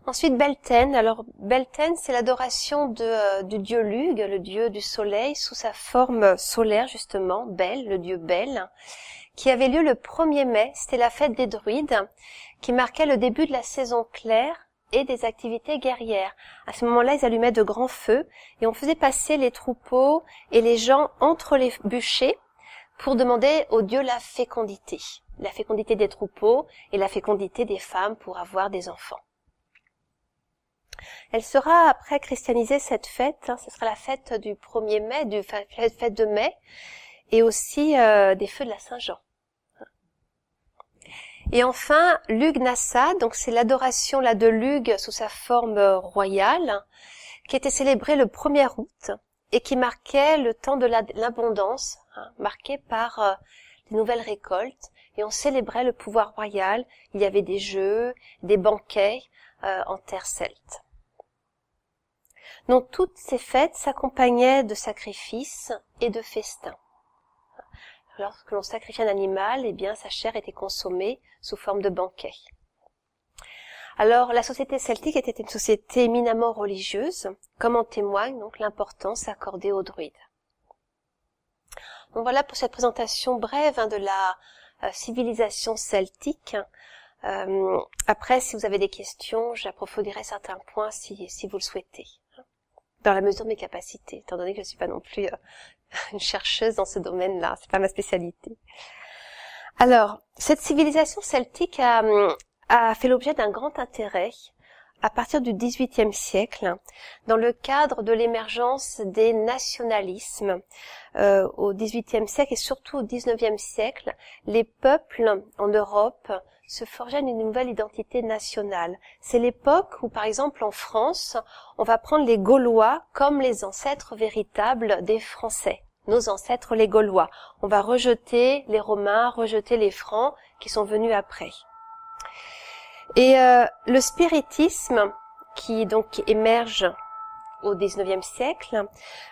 Ensuite, Belten. Alors, Belten, c'est l'adoration euh, du dieu Lug, le dieu du soleil, sous sa forme solaire, justement, Bel, le dieu Bel qui avait lieu le 1er mai. C'était la fête des druides, qui marquait le début de la saison claire et des activités guerrières. À ce moment-là, ils allumaient de grands feux et on faisait passer les troupeaux et les gens entre les bûchers pour demander au dieu la fécondité. La fécondité des troupeaux et la fécondité des femmes pour avoir des enfants. Elle sera après christianisée cette fête, hein, ce sera la fête du 1er mai, du fête de mai, et aussi euh, des feux de la Saint-Jean. Et enfin, Lugnasa, donc c'est l'adoration là de Lug sous sa forme royale, qui était célébrée le 1er août et qui marquait le temps de l'abondance, hein, marqué par euh, les nouvelles récoltes. Et on célébrait le pouvoir royal. Il y avait des jeux, des banquets euh, en terre celte. Donc toutes ces fêtes s'accompagnaient de sacrifices et de festins. Lorsque l'on sacrifiait un animal, eh bien, sa chair était consommée sous forme de banquet. Alors, la société celtique était une société éminemment religieuse, comme en témoigne donc l'importance accordée aux druides. Donc voilà pour cette présentation brève hein, de la euh, civilisation celtique. Euh, après, si vous avez des questions, j'approfondirai certains points si, vous le souhaitez, hein, dans la mesure de mes capacités, étant donné que je ne suis pas non plus euh, une chercheuse dans ce domaine-là, c'est pas ma spécialité. Alors, cette civilisation celtique a, a fait l'objet d'un grand intérêt à partir du XVIIIe siècle, dans le cadre de l'émergence des nationalismes. Euh, au XVIIIe siècle et surtout au XIXe siècle, les peuples en Europe se forgeait une nouvelle identité nationale. C'est l'époque où, par exemple, en France, on va prendre les Gaulois comme les ancêtres véritables des Français, nos ancêtres les Gaulois. On va rejeter les Romains, rejeter les Francs qui sont venus après. Et euh, le spiritisme, qui donc émerge au XIXe siècle,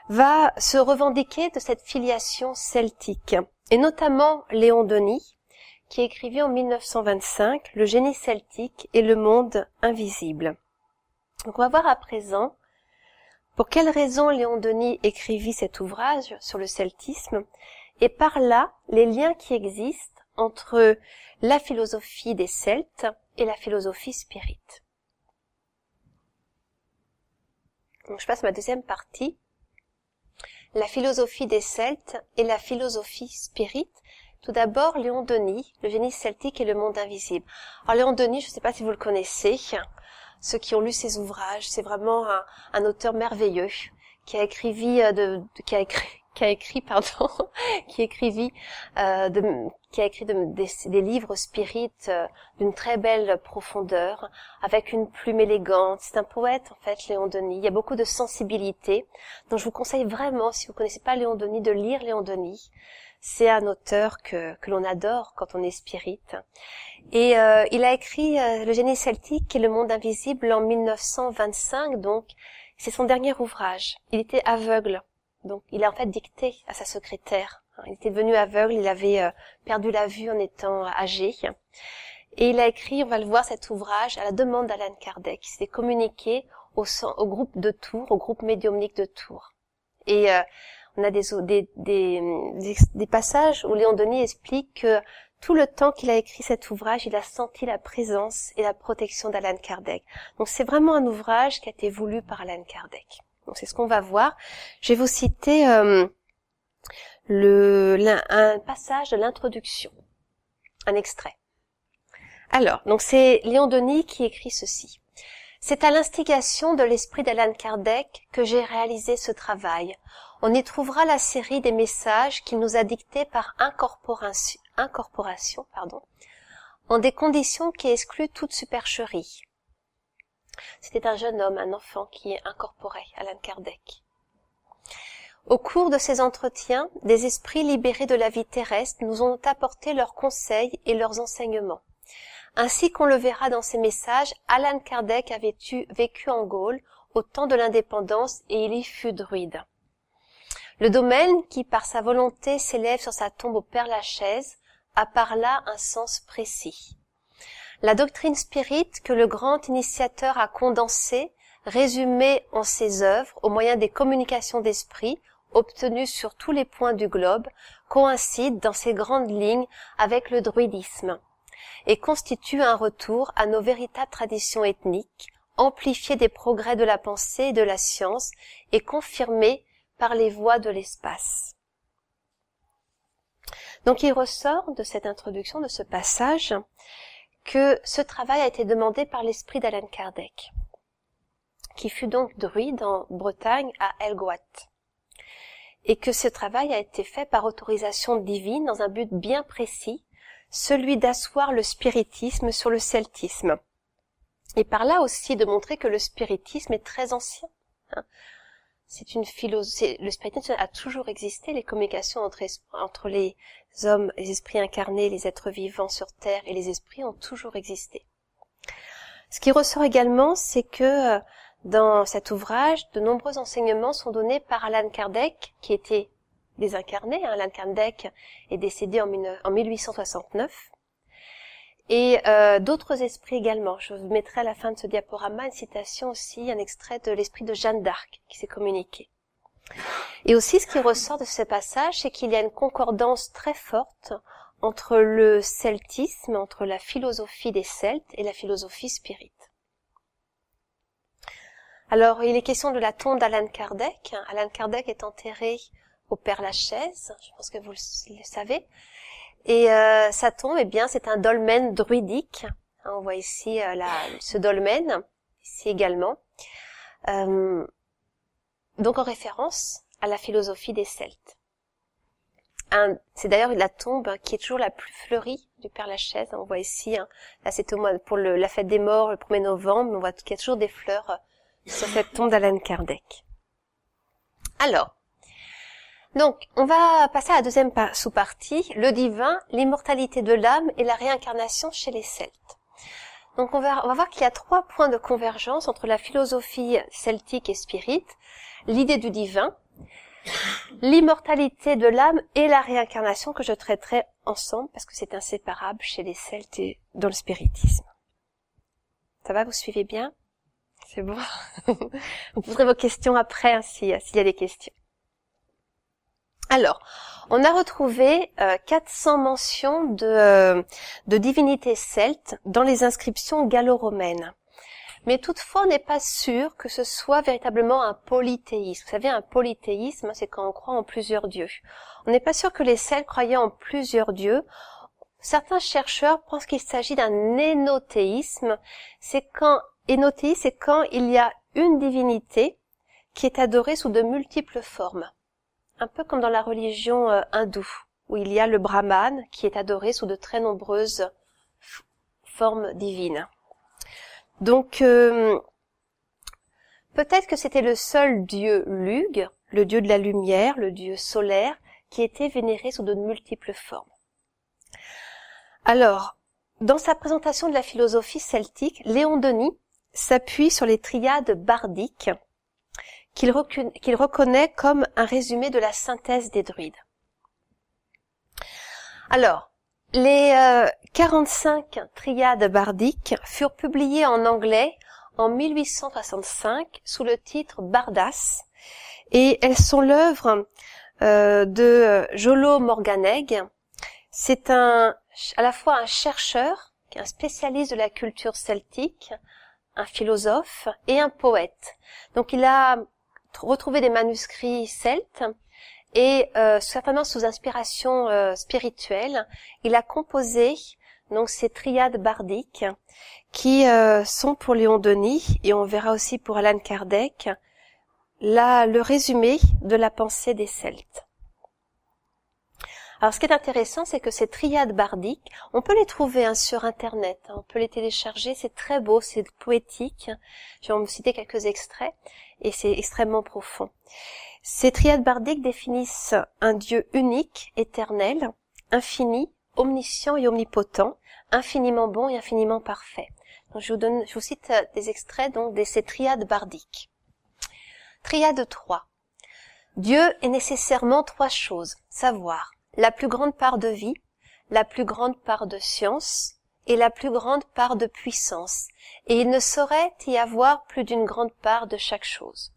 va se revendiquer de cette filiation celtique, et notamment Léon Denis, qui écrivit en 1925 Le génie celtique et le monde invisible. Donc on va voir à présent pour quelles raisons Léon Denis écrivit cet ouvrage sur le celtisme, et par là les liens qui existent entre la philosophie des Celtes et la philosophie spirite. Donc je passe ma deuxième partie. La philosophie des Celtes et la philosophie spirite. Tout d'abord, Léon Denis, le génie celtique et le monde invisible. Alors Léon Denis, je ne sais pas si vous le connaissez, ceux qui ont lu ses ouvrages, c'est vraiment un, auteur merveilleux qui a écrit euh, de, qui a écrit qui a écrit qui euh, de, qui a écrit des, livres spirites euh, d'une très belle profondeur avec une plume élégante. C'est un poète en fait Léon Denis. Il y a beaucoup de sensibilité. Donc je vous conseille vraiment si vous connaissez pas Léon Denis de lire Léon Denis c'est un auteur que, que l'on adore quand on est spirit. Et euh, il a écrit euh, Le génie celtique et le monde invisible en 1925, donc c'est son dernier ouvrage. Il était aveugle, donc il a en fait dicté à sa secrétaire. Il était devenu aveugle, il avait euh, perdu la vue en étant âgé. Et il a écrit, on va le voir, cet ouvrage à la demande d'Alan Kardec. Il s'est communiqué au, au, groupe de Tours, au groupe médiumnique de Tours. Et on a des, des, des, passages où Léon Denis explique que tout le temps qu'il a écrit cet ouvrage, il a senti la présence et la protection d'Alan Kardec. Donc c'est vraiment un ouvrage qui a été voulu par Alan Kardec. Donc c'est ce qu'on va voir. Je vais vous citer euh, un passage de l'introduction, un extrait. Alors, donc c'est Léon Denis qui écrit ceci. C'est à l'instigation de l'esprit d'Alan Kardec que j'ai réalisé ce travail, on y trouvera la série des messages qu'il nous a dictés par incorporation, pardon, en des conditions qui excluent toute supercherie. C'était un jeune homme, un enfant qui incorporait Alan Kardec. Au cours de ces entretiens, des esprits libérés de la vie terrestre nous ont apporté leurs conseils et leurs enseignements. Ainsi qu'on le verra dans ces messages, Alan Kardec avait vécu en Gaule au temps de l'indépendance et il y fut druide. Le domaine qui, par sa volonté, s'élève sur sa tombe au Père-Lachaise, a par là un sens précis. La doctrine spirite que le grand initiateur a condensée, résumée en ses œuvres au moyen des communications d'esprit obtenues sur tous les points du globe, coïncide dans ses grandes lignes avec le druidisme et constitue un retour à nos véritables traditions ethniques, amplifié des progrès de la pensée et de la science et confirmé par les voies de l'espace. Donc il ressort de cette introduction, de ce passage, que ce travail a été demandé par l'esprit d'Alan Kardec, qui fut donc druide en Bretagne à Elgoat, et que ce travail a été fait par autorisation divine dans un but bien précis, celui d'asseoir le spiritisme sur le celtisme, et par là aussi de montrer que le spiritisme est très ancien. Hein c'est une philosophie. Le spiritisme a toujours existé. Les communications entre, entre les hommes, les esprits incarnés, les êtres vivants sur Terre et les esprits ont toujours existé. Ce qui ressort également, c'est que euh, dans cet ouvrage, de nombreux enseignements sont donnés par Alan Kardec, qui était désincarné. Hein. Alan Kardec est décédé en 1869 et euh, d'autres esprits également. Je vous mettrai à la fin de ce diaporama une citation aussi, un extrait de l'esprit de Jeanne d'Arc qui s'est communiqué. Et aussi, ce qui ressort de ce passage, c'est qu'il y a une concordance très forte entre le celtisme, entre la philosophie des Celtes et la philosophie spirite. Alors, il est question de la tombe d'Alan Kardec. Alan Kardec est enterré au Père Lachaise, je pense que vous le savez, et euh, sa tombe, eh bien, c'est un dolmen druidique. On voit ici euh, ce dolmen, ici également. Euh, donc en référence à la philosophie des Celtes. C'est d'ailleurs la tombe qui est toujours la plus fleurie du Père Lachaise. On voit ici, hein, là c'est pour la fête des morts, le 1er novembre, on voit qu'il y a toujours des fleurs sur cette tombe d'Alan Kardec. Alors, donc, on va passer à la deuxième sous-partie, le divin, l'immortalité de l'âme et la réincarnation chez les Celtes. Donc on va, voir qu'il y a trois points de convergence entre la philosophie celtique et spirite, l'idée du divin, l'immortalité de l'âme et la réincarnation que je traiterai ensemble parce que c'est inséparable chez les Celtes et dans le spiritisme. Ça va, vous suivez bien? C'est bon? Vous poserez vos questions après hein, s'il y a des questions. Alors, on a retrouvé 400 euh, mentions de, euh, de divinités celtes dans les inscriptions gallo-romaines. Mais toutefois, on n'est pas sûr que ce soit véritablement un polythéisme. Vous savez, un polythéisme, c'est quand on croit en plusieurs dieux. On n'est pas sûr que les Celtes croyaient en plusieurs dieux. Certains chercheurs pensent qu'il s'agit d'un énothéisme. C'est quand, énothéisme, c'est quand il y a une divinité qui est adorée sous de multiples formes un peu comme dans la religion euh, hindoue, où il y a le brahman qui est adoré sous de très nombreuses formes divines. Donc, euh, peut-être que c'était le seul dieu Lug, le dieu de la lumière, le dieu solaire, qui était vénéré sous de multiples formes. Alors, dans sa présentation de la philosophie celtique, Léon Denis s'appuie sur les triades bardiques qu'il reconnaît comme un résumé de la synthèse des druides. Alors, les 45 euh, triades bardiques furent publiées en anglais en 1865 sous le titre Bardas et elles sont l'œuvre euh, de Jolo Morganeg. C'est un, à la fois un chercheur, un spécialiste de la culture celtique, un philosophe et un poète. Donc il a retrouver des manuscrits celtes et euh, certainement sous inspiration euh, spirituelle, il a composé donc ces triades bardiques qui euh, sont pour Léon Denis et on verra aussi pour Alan Kardec là le résumé de la pensée des Celtes. Alors ce qui est intéressant, c'est que ces triades bardiques, on peut les trouver hein, sur Internet, hein. on peut les télécharger, c'est très beau, c'est poétique. Je vais vous citer quelques extraits, et c'est extrêmement profond. Ces triades bardiques définissent un Dieu unique, éternel, infini, omniscient et omnipotent, infiniment bon et infiniment parfait. Donc je vous donne, je vous cite euh, des extraits donc de ces triades bardiques. Triade 3. Dieu est nécessairement trois choses, savoir, la plus grande part de vie, la plus grande part de science et la plus grande part de puissance, et il ne saurait y avoir plus d'une grande part de chaque chose.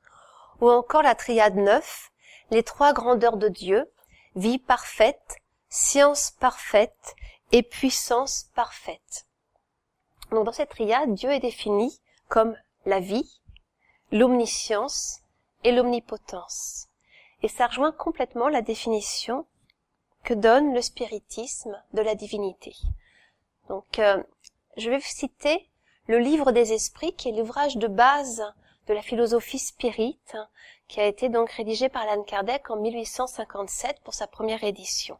Ou encore la triade neuf, les trois grandeurs de Dieu, vie parfaite, science parfaite et puissance parfaite. Donc dans cette triade, Dieu est défini comme la vie, l'omniscience et l'omnipotence. Et ça rejoint complètement la définition que donne le spiritisme de la divinité. Donc, euh, je vais citer le livre des esprits, qui est l'ouvrage de base de la philosophie spirite, qui a été donc rédigé par Alan Kardec en 1857 pour sa première édition.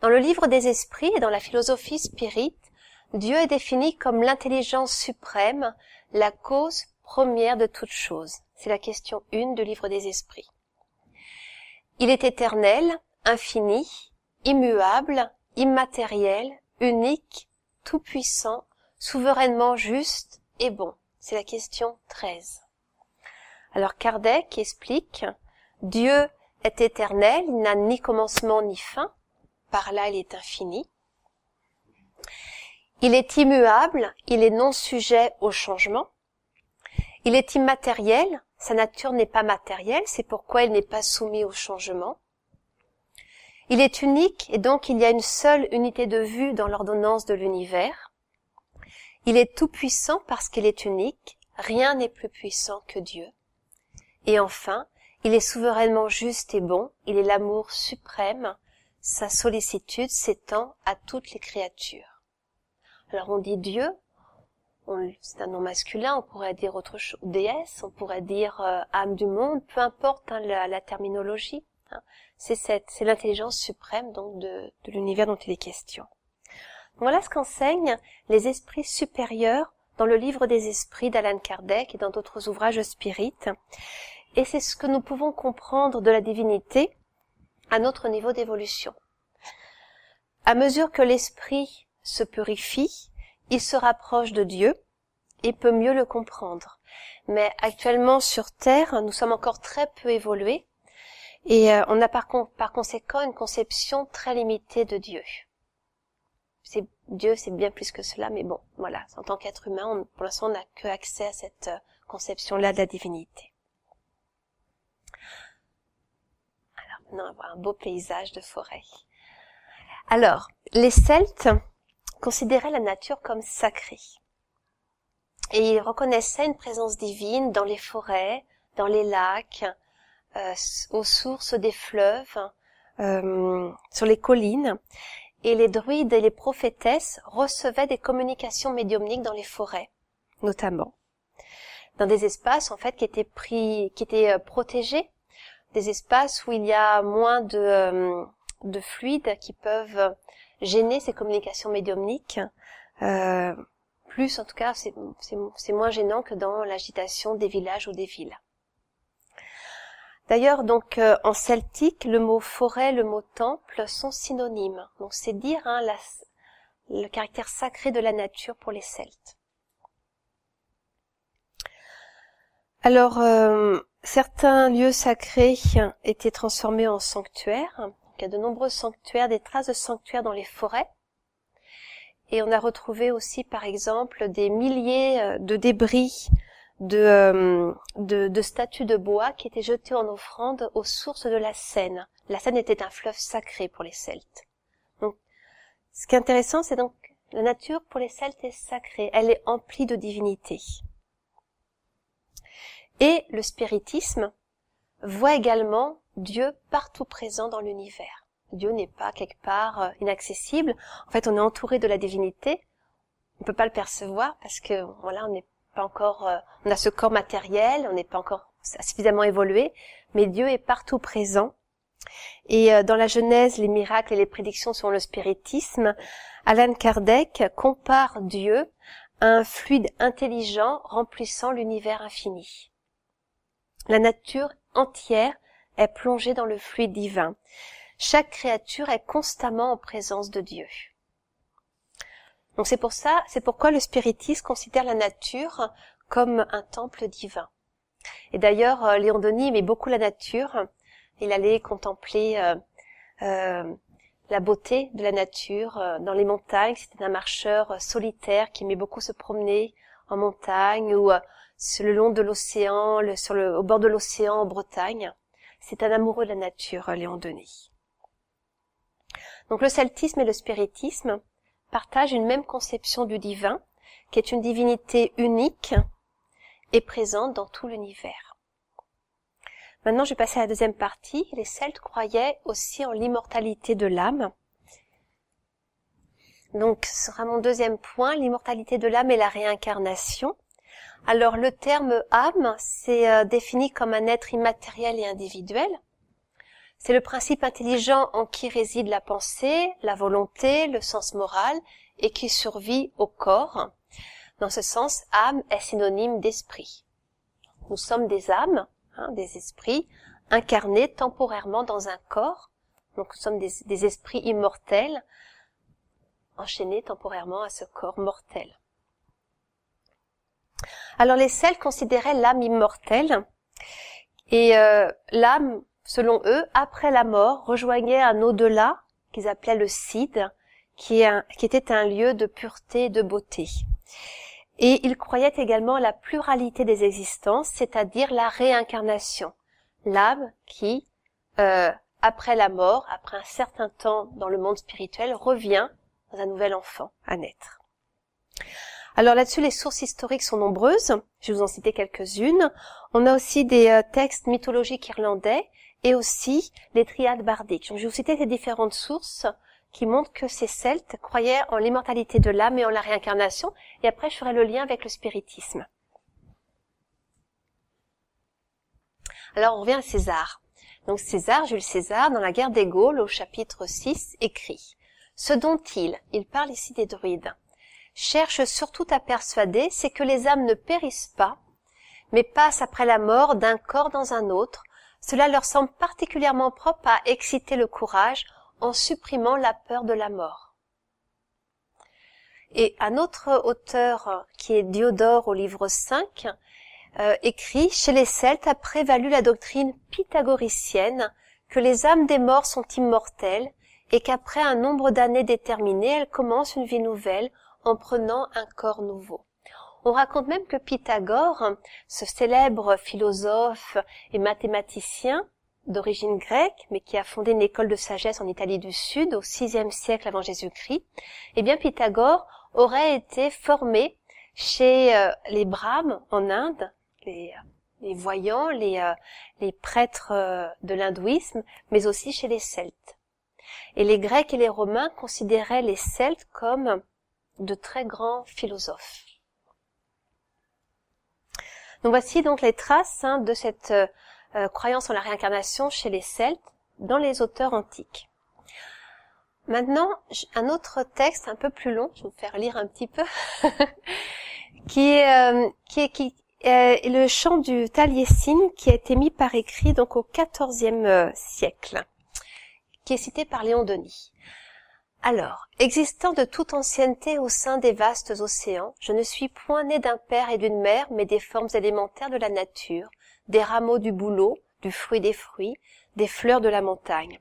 Dans le livre des esprits et dans la philosophie spirite, Dieu est défini comme l'intelligence suprême, la cause première de toute chose. C'est la question 1 du livre des esprits. Il est éternel, infini, immuable, immatériel, unique, tout-puissant, souverainement juste et bon. C'est la question 13. Alors Kardec explique, Dieu est éternel, il n'a ni commencement ni fin, par là il est infini. Il est immuable, il est non sujet au changement. Il est immatériel, sa nature n'est pas matérielle, c'est pourquoi il n'est pas soumis au changement. Il est unique et donc il y a une seule unité de vue dans l'ordonnance de l'univers. Il est tout puissant parce qu'il est unique, rien n'est plus puissant que Dieu. Et enfin, il est souverainement juste et bon, il est l'amour suprême, sa sollicitude s'étend à toutes les créatures. Alors on dit Dieu, c'est un nom masculin, on pourrait dire autre chose, déesse, on pourrait dire euh, âme du monde, peu importe hein, la, terminologie. Hein. C'est l'intelligence suprême donc de, de l'univers dont il est question. Voilà ce qu'enseignent les esprits supérieurs dans le livre des esprits d'Alan Kardec et dans d'autres ouvrages spirites. Et c'est ce que nous pouvons comprendre de la divinité à notre niveau d'évolution. À mesure que l'esprit se purifie, il se rapproche de Dieu et peut mieux le comprendre. Mais actuellement sur Terre, nous sommes encore très peu évolués et euh, on a par, conséquent une conception très limitée de Dieu. Dieu, c'est bien plus que cela, mais bon, voilà, en tant qu'être humain, pour l'instant, on n'a que accès à cette euh, conception-là de la divinité. Alors maintenant, on va un beau paysage de forêt. Alors, les Celtes considéraient la nature comme sacrée. Et ils reconnaissaient une présence divine dans les forêts, dans les lacs, euh, aux sources des fleuves, euh, sur les collines. Et les druides et les prophétesses recevaient des communications médiumniques dans les forêts, notamment. Dans des espaces, en fait, qui étaient pris, qui étaient euh, protégés, des espaces où il y a moins de, euh, de fluides qui peuvent gêner ces communications médiumniques. Euh, plus, en tout cas, c'est moins gênant que dans l'agitation des villages ou des villes. D'ailleurs, donc euh, en celtique, le mot forêt, le mot temple sont synonymes. Donc c'est dire hein, le caractère sacré de la nature pour les Celtes. Alors, euh, certains lieux sacrés étaient transformés en sanctuaires. il y a de nombreux sanctuaires, des traces de sanctuaires dans les forêts. Et on a retrouvé aussi, par exemple, des milliers euh, de débris euh, de, statues de bois qui étaient jetées en offrande aux sources de la Seine. La Seine était un fleuve sacré pour les Celtes. Donc, ce qui est intéressant, c'est donc la nature pour les Celtes est sacrée, elle est emplie de divinité. Et le spiritisme voit également Dieu partout présent dans l'univers. Dieu n'est pas quelque part euh, inaccessible. En fait, on est entouré de la divinité. On ne peut pas le percevoir parce que voilà, on n'est pas encore, euh, on a ce corps matériel, on n'est pas encore suffisamment évolué, mais Dieu est partout présent. Et euh, dans la Genèse, les miracles et les prédictions sur le spiritisme, Alan Kardec compare Dieu à un fluide intelligent remplissant l'univers infini. La nature entière est plongée dans le fluide divin. Chaque créature est constamment en présence de Dieu. Donc c'est pour ça, c'est pourquoi le spiritisme considère la nature comme un temple divin. Et d'ailleurs, euh, Léon Denis aimait beaucoup la nature. Il allait contempler euh, euh, la beauté de la nature dans les montagnes. C'était un marcheur solitaire qui aimait beaucoup se promener en montagne ou sur le long de l'océan, au bord de l'océan en Bretagne. C'est un amoureux de la nature, Léon Denis. Donc le celtisme et le spiritisme partagent une même conception du divin, qui est une divinité unique et présente dans tout l'univers. Maintenant, je vais passer à la deuxième partie. Les Celtes croyaient aussi en l'immortalité de l'âme. Donc, ce sera mon deuxième point, l'immortalité de l'âme et la réincarnation. Alors, le terme âme, c'est euh, défini comme un être immatériel et individuel. C'est le principe intelligent en qui réside la pensée, la volonté, le sens moral et qui survit au corps. Dans ce sens, âme est synonyme d'esprit. Nous sommes des âmes, hein, des esprits, incarnés temporairement dans un corps. Donc nous sommes des, esprits immortels, enchaînés temporairement à ce corps mortel. Alors les Celtes considéraient l'âme immortelle et euh, l'âme selon eux, après la mort, rejoignait un au-delà qu'ils appelaient le Cid, qui, était un lieu de pureté et de beauté. Et ils croyaient également à la pluralité des existences, c'est-à-dire la réincarnation, l'âme qui, euh, après la mort, après un certain temps dans le monde spirituel, revient dans un nouvel enfant à naître. Alors là-dessus, les sources historiques sont nombreuses. Je vais vous en citer quelques-unes. On a aussi des euh, textes mythologiques irlandais et aussi les triades bardiques. je vais vous citer ces différentes sources qui montrent que ces Celtes croyaient en l'immortalité de l'âme et en la réincarnation, et après je ferai le lien avec le spiritisme. Alors on revient à César. Donc César, Jules César, dans la guerre des Gaules, au chapitre 6, écrit Ce dont il, il parle ici des druides, cherche surtout à persuader, c'est que les âmes ne périssent pas, mais passent après la mort d'un corps dans un autre, cela leur semble particulièrement propre à exciter le courage en supprimant la peur de la mort. Et un autre auteur, qui est Diodore au livre 5, euh, écrit Chez les Celtes a prévalu la doctrine pythagoricienne que les âmes des morts sont immortelles et qu'après un nombre d'années déterminées, elles commencent une vie nouvelle en prenant un corps nouveau. On raconte même que Pythagore, ce célèbre philosophe et mathématicien d'origine grecque, mais qui a fondé une école de sagesse en Italie du Sud au VIe siècle avant Jésus-Christ, eh bien Pythagore aurait été formé chez euh, les Brahmes en Inde, les, les voyants, les, euh, prêtres euh, de l'hindouisme, mais aussi chez les Celtes. Et les Grecs et les Romains considéraient les Celtes comme de très grands philosophes. Donc voici donc les traces hein, de cette euh, croyance en la réincarnation chez les Celtes dans les auteurs antiques. Maintenant, un autre texte un peu plus long, je vais vous faire lire un petit peu, qui est, euh, est, le chant du Taliesin qui a été mis par écrit donc au XIVe euh, siècle, qui est cité par Léon Denis. Alors, existant de toute ancienneté au sein des vastes océans, je ne suis point né d'un père et d'une mère, mais des formes élémentaires de la nature, des rameaux du bouleau, du fruit des fruits, des fleurs de la montagne.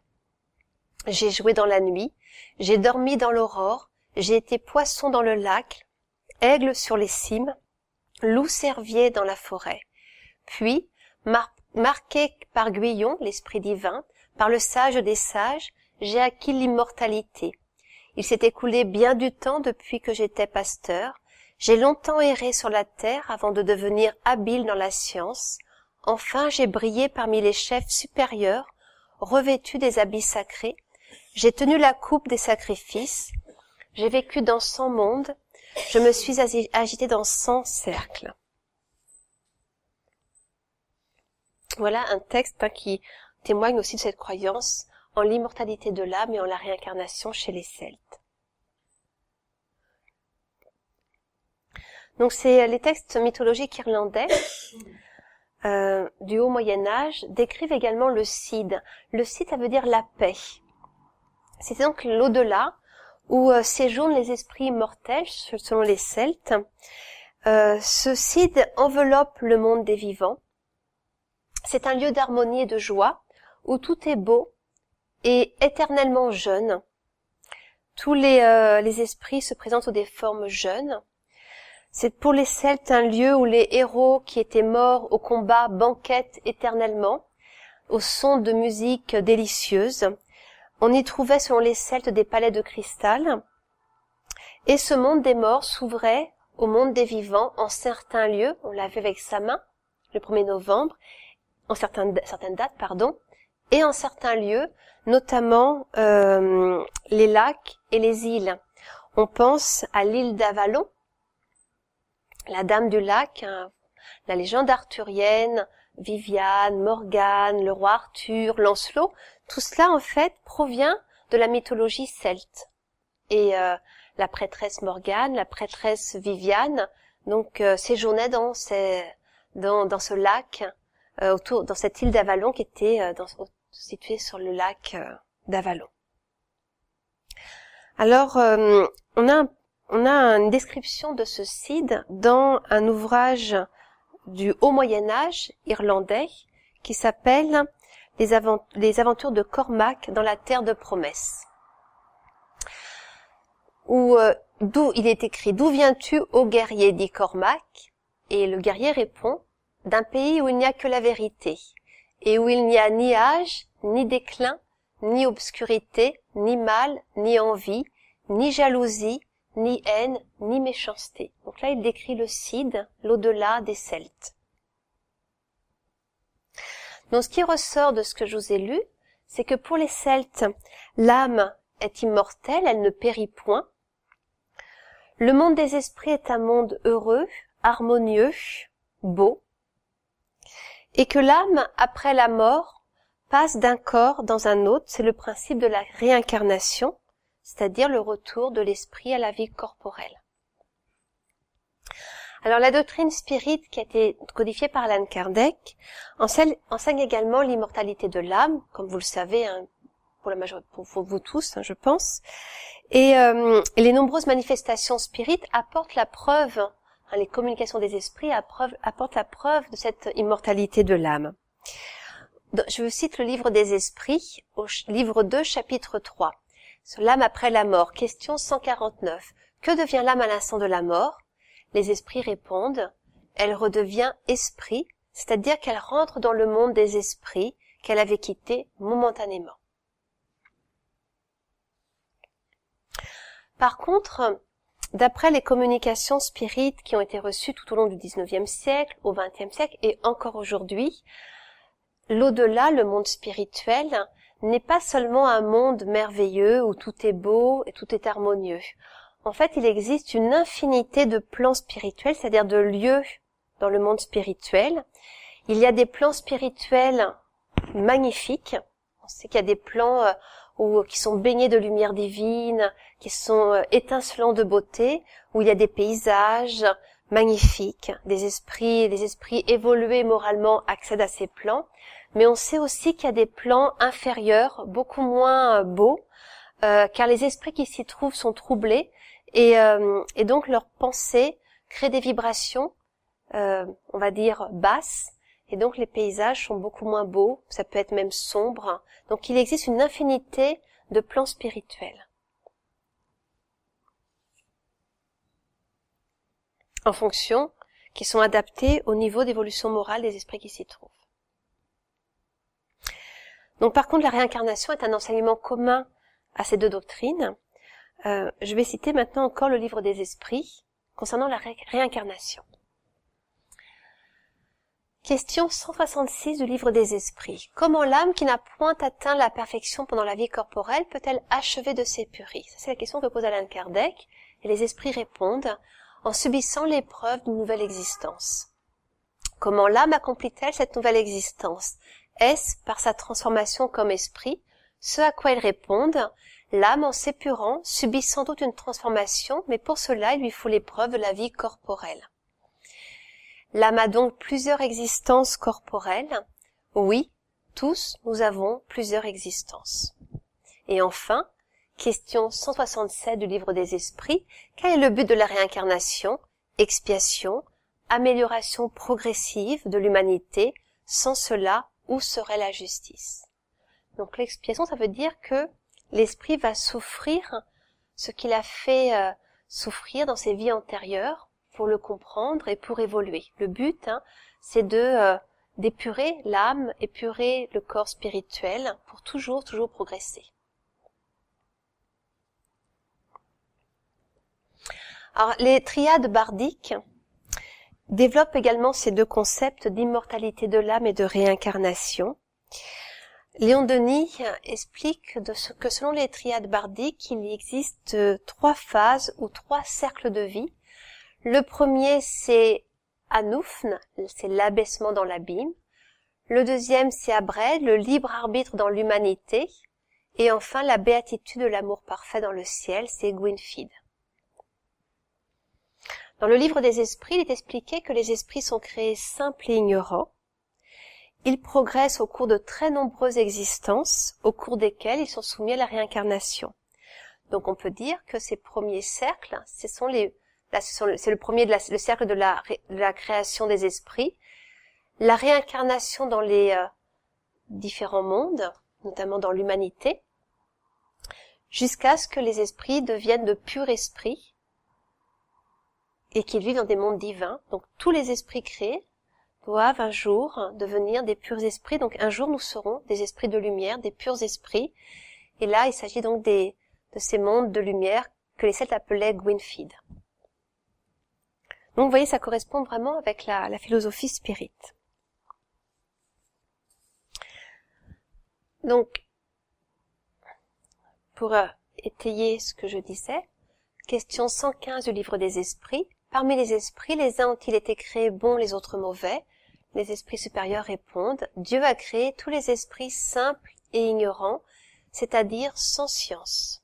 J'ai joué dans la nuit, j'ai dormi dans l'aurore, j'ai été poisson dans le lac, aigle sur les cimes, loup cervier dans la forêt. Puis, marqué par Guyon, l'esprit divin, par le sage des sages, j'ai acquis l'immortalité, il s'est écoulé bien du temps depuis que j'étais pasteur. J'ai longtemps erré sur la terre avant de devenir habile dans la science. Enfin, j'ai brillé parmi les chefs supérieurs, revêtu des habits sacrés. J'ai tenu la coupe des sacrifices. J'ai vécu dans cent mondes. Je me suis agité dans cent cercles. Voilà un texte hein, qui témoigne aussi de cette croyance en l'immortalité de l'âme et en la réincarnation chez les Celtes. Donc c'est les textes mythologiques irlandais euh, du haut Moyen Âge décrivent également le Cid. Le Cid, ça veut dire la paix. C'est donc l'au-delà où euh, séjournent les esprits mortels selon les Celtes. Euh, ce Cid enveloppe le monde des vivants. C'est un lieu d'harmonie et de joie où tout est beau, et éternellement jeune. Tous les, euh, les esprits se présentent sous des formes jeunes. C'est pour les Celtes un lieu où les héros qui étaient morts au combat banquettent éternellement, au son de musique délicieuse. On y trouvait selon les Celtes des palais de cristal. Et ce monde des morts s'ouvrait au monde des vivants en certains lieux, on l'a vu avec sa main, le 1er novembre, en certaines, certaines dates, pardon, et en certains lieux, notamment euh, les lacs et les îles. On pense à l'île d'Avalon, la Dame du lac, hein, la légende arthurienne, Viviane, Morgane, le roi Arthur, Lancelot, tout cela en fait provient de la mythologie celte. Et euh, la prêtresse Morgane, la prêtresse Viviane, donc euh, dans, ces, dans, dans ce lac, autour, dans cette île d'Avalon qui était dans, situé sur le lac euh, d'Avalon. Alors, euh, on a, on a une description de ce Cid dans un ouvrage du Haut Moyen Âge irlandais qui s'appelle les, aventures de Cormac dans la terre de promesse. Où euh, d'où il est écrit D'où viens-tu, ô guerrier dit Cormac Et le guerrier répond D'un pays où il n'y a que la vérité, et où il n'y a ni âge, ni déclin, ni obscurité, ni mal, ni envie, ni jalousie, ni haine, ni méchanceté. Donc là, il décrit le Cid, l'au-delà des Celtes. Donc ce qui ressort de ce que je vous ai lu, c'est que pour les Celtes, l'âme est immortelle, elle ne périt point. Le monde des esprits est un monde heureux, harmonieux, beau, et que l'âme, après la mort, passe d'un corps dans un autre, c'est le principe de la réincarnation, c'est-à-dire le retour de l'esprit à la vie corporelle. Alors la doctrine spirite qui a été codifiée par Alan Kardec enseigne, également l'immortalité de l'âme, comme vous le savez, hein, pour la majorité, pour vous tous, hein, je pense, Et, euh, et les nombreuses manifestations spirites apportent la preuve, hein, les communications des esprits apportent la preuve de cette immortalité de l'âme. Je vous cite le livre des esprits, au livre 2, chapitre 3. Sur l'âme après la mort, question 149. Que devient l'âme à l'instant de la mort? Les esprits répondent, elle redevient esprit, c'est-à-dire qu'elle rentre dans le monde des esprits qu'elle avait quitté momentanément. Par contre, d'après les communications spirites qui ont été reçues tout au long du XIXe siècle, au XXe siècle et encore aujourd'hui, l'au-delà, le monde spirituel, n'est pas seulement un monde merveilleux où tout est beau et tout est harmonieux. En fait, il existe une infinité de plans spirituels, c'est-à-dire de lieux dans le monde spirituel. Il y a des plans spirituels magnifiques. On sait qu'il y a des plans euh, ou qui sont baignés de lumière divine, qui sont euh, étincelants de beauté, où il y a des paysages magnifiques, des esprits, des esprits évolués moralement accèdent à ces plans. Mais on sait aussi qu'il y a des plans inférieurs, beaucoup moins euh, beaux, euh, car les esprits qui s'y trouvent sont troublés et, et donc leurs pensées créent des vibrations, on va dire basses, et donc les paysages sont beaucoup moins beaux, ça peut être même sombre. Donc il existe une infinité de plans spirituels. En fonction, qui sont adaptés au niveau d'évolution morale des esprits qui s'y trouvent. Donc par contre, la réincarnation est un enseignement commun à ces deux doctrines. Euh, je vais citer maintenant encore le livre des esprits concernant la réincarnation. Question 166 du livre des esprits. Comment l'âme qui n'a point atteint la perfection pendant la vie corporelle peut-elle achever de s'épurer C'est la question que pose Alain Kardec et les esprits répondent en subissant l'épreuve d'une nouvelle existence. Comment l'âme accomplit-elle cette nouvelle existence? Est-ce par sa transformation comme esprit? Ce à quoi ils répondent, l'âme en s'épurant subit sans doute une transformation, mais pour cela il lui faut l'épreuve de la vie corporelle. L'âme a donc plusieurs existences corporelles. Oui, tous nous avons plusieurs existences. Et enfin, question 167 du livre des esprits, quel est le but de la réincarnation? Expiation, amélioration progressive de l'humanité, sans cela, où serait la justice? Donc l'expiation, ça veut dire que l'esprit va souffrir ce qu'il a fait euh, souffrir dans ses vies antérieures pour le comprendre et pour évoluer. Le but, hein, c'est de euh, d'épurer l'âme, épurer le corps spirituel pour toujours, toujours progresser. Alors, les triades bardiques développent également ces deux concepts d'immortalité de l'âme et de réincarnation. Léon Denis explique que selon les triades bardiques, il existe euh, trois phases ou trois cercles de vie le premier, c'est Anoufn, c'est l'abaissement dans l'abîme. Le deuxième, c'est Abred, le libre arbitre dans l'humanité. Et enfin, la béatitude de l'amour parfait dans le ciel, c'est Gwynfid. Dans le livre des esprits, il est expliqué que les esprits sont créés simples et ignorants. Ils progressent au cours de très nombreuses existences, au cours desquelles ils sont soumis à la réincarnation. Donc on peut dire que ces premiers cercles, ce sont les c'est le premier de le cercle de la, création des esprits. La réincarnation dans les euh, différents mondes, notamment dans l'humanité, jusqu'à ce que les esprits deviennent de purs esprits et qu'ils vivent dans des mondes divins. Donc tous les esprits créés doivent un jour devenir des purs esprits. Donc un jour nous serons des esprits de lumière, des purs esprits. Et là, il s'agit donc de ces mondes de lumière que les Celtes appelaient Gwynfid. Donc vous voyez, ça correspond vraiment avec la, philosophie spirit. Donc, pour euh, étayer ce que je disais, question 115 du livre des esprits. Parmi les esprits, les uns ont-ils été créés bons, les autres mauvais? Les esprits supérieurs répondent, Dieu a créé tous les esprits simples et ignorants, c'est-à-dire sans science.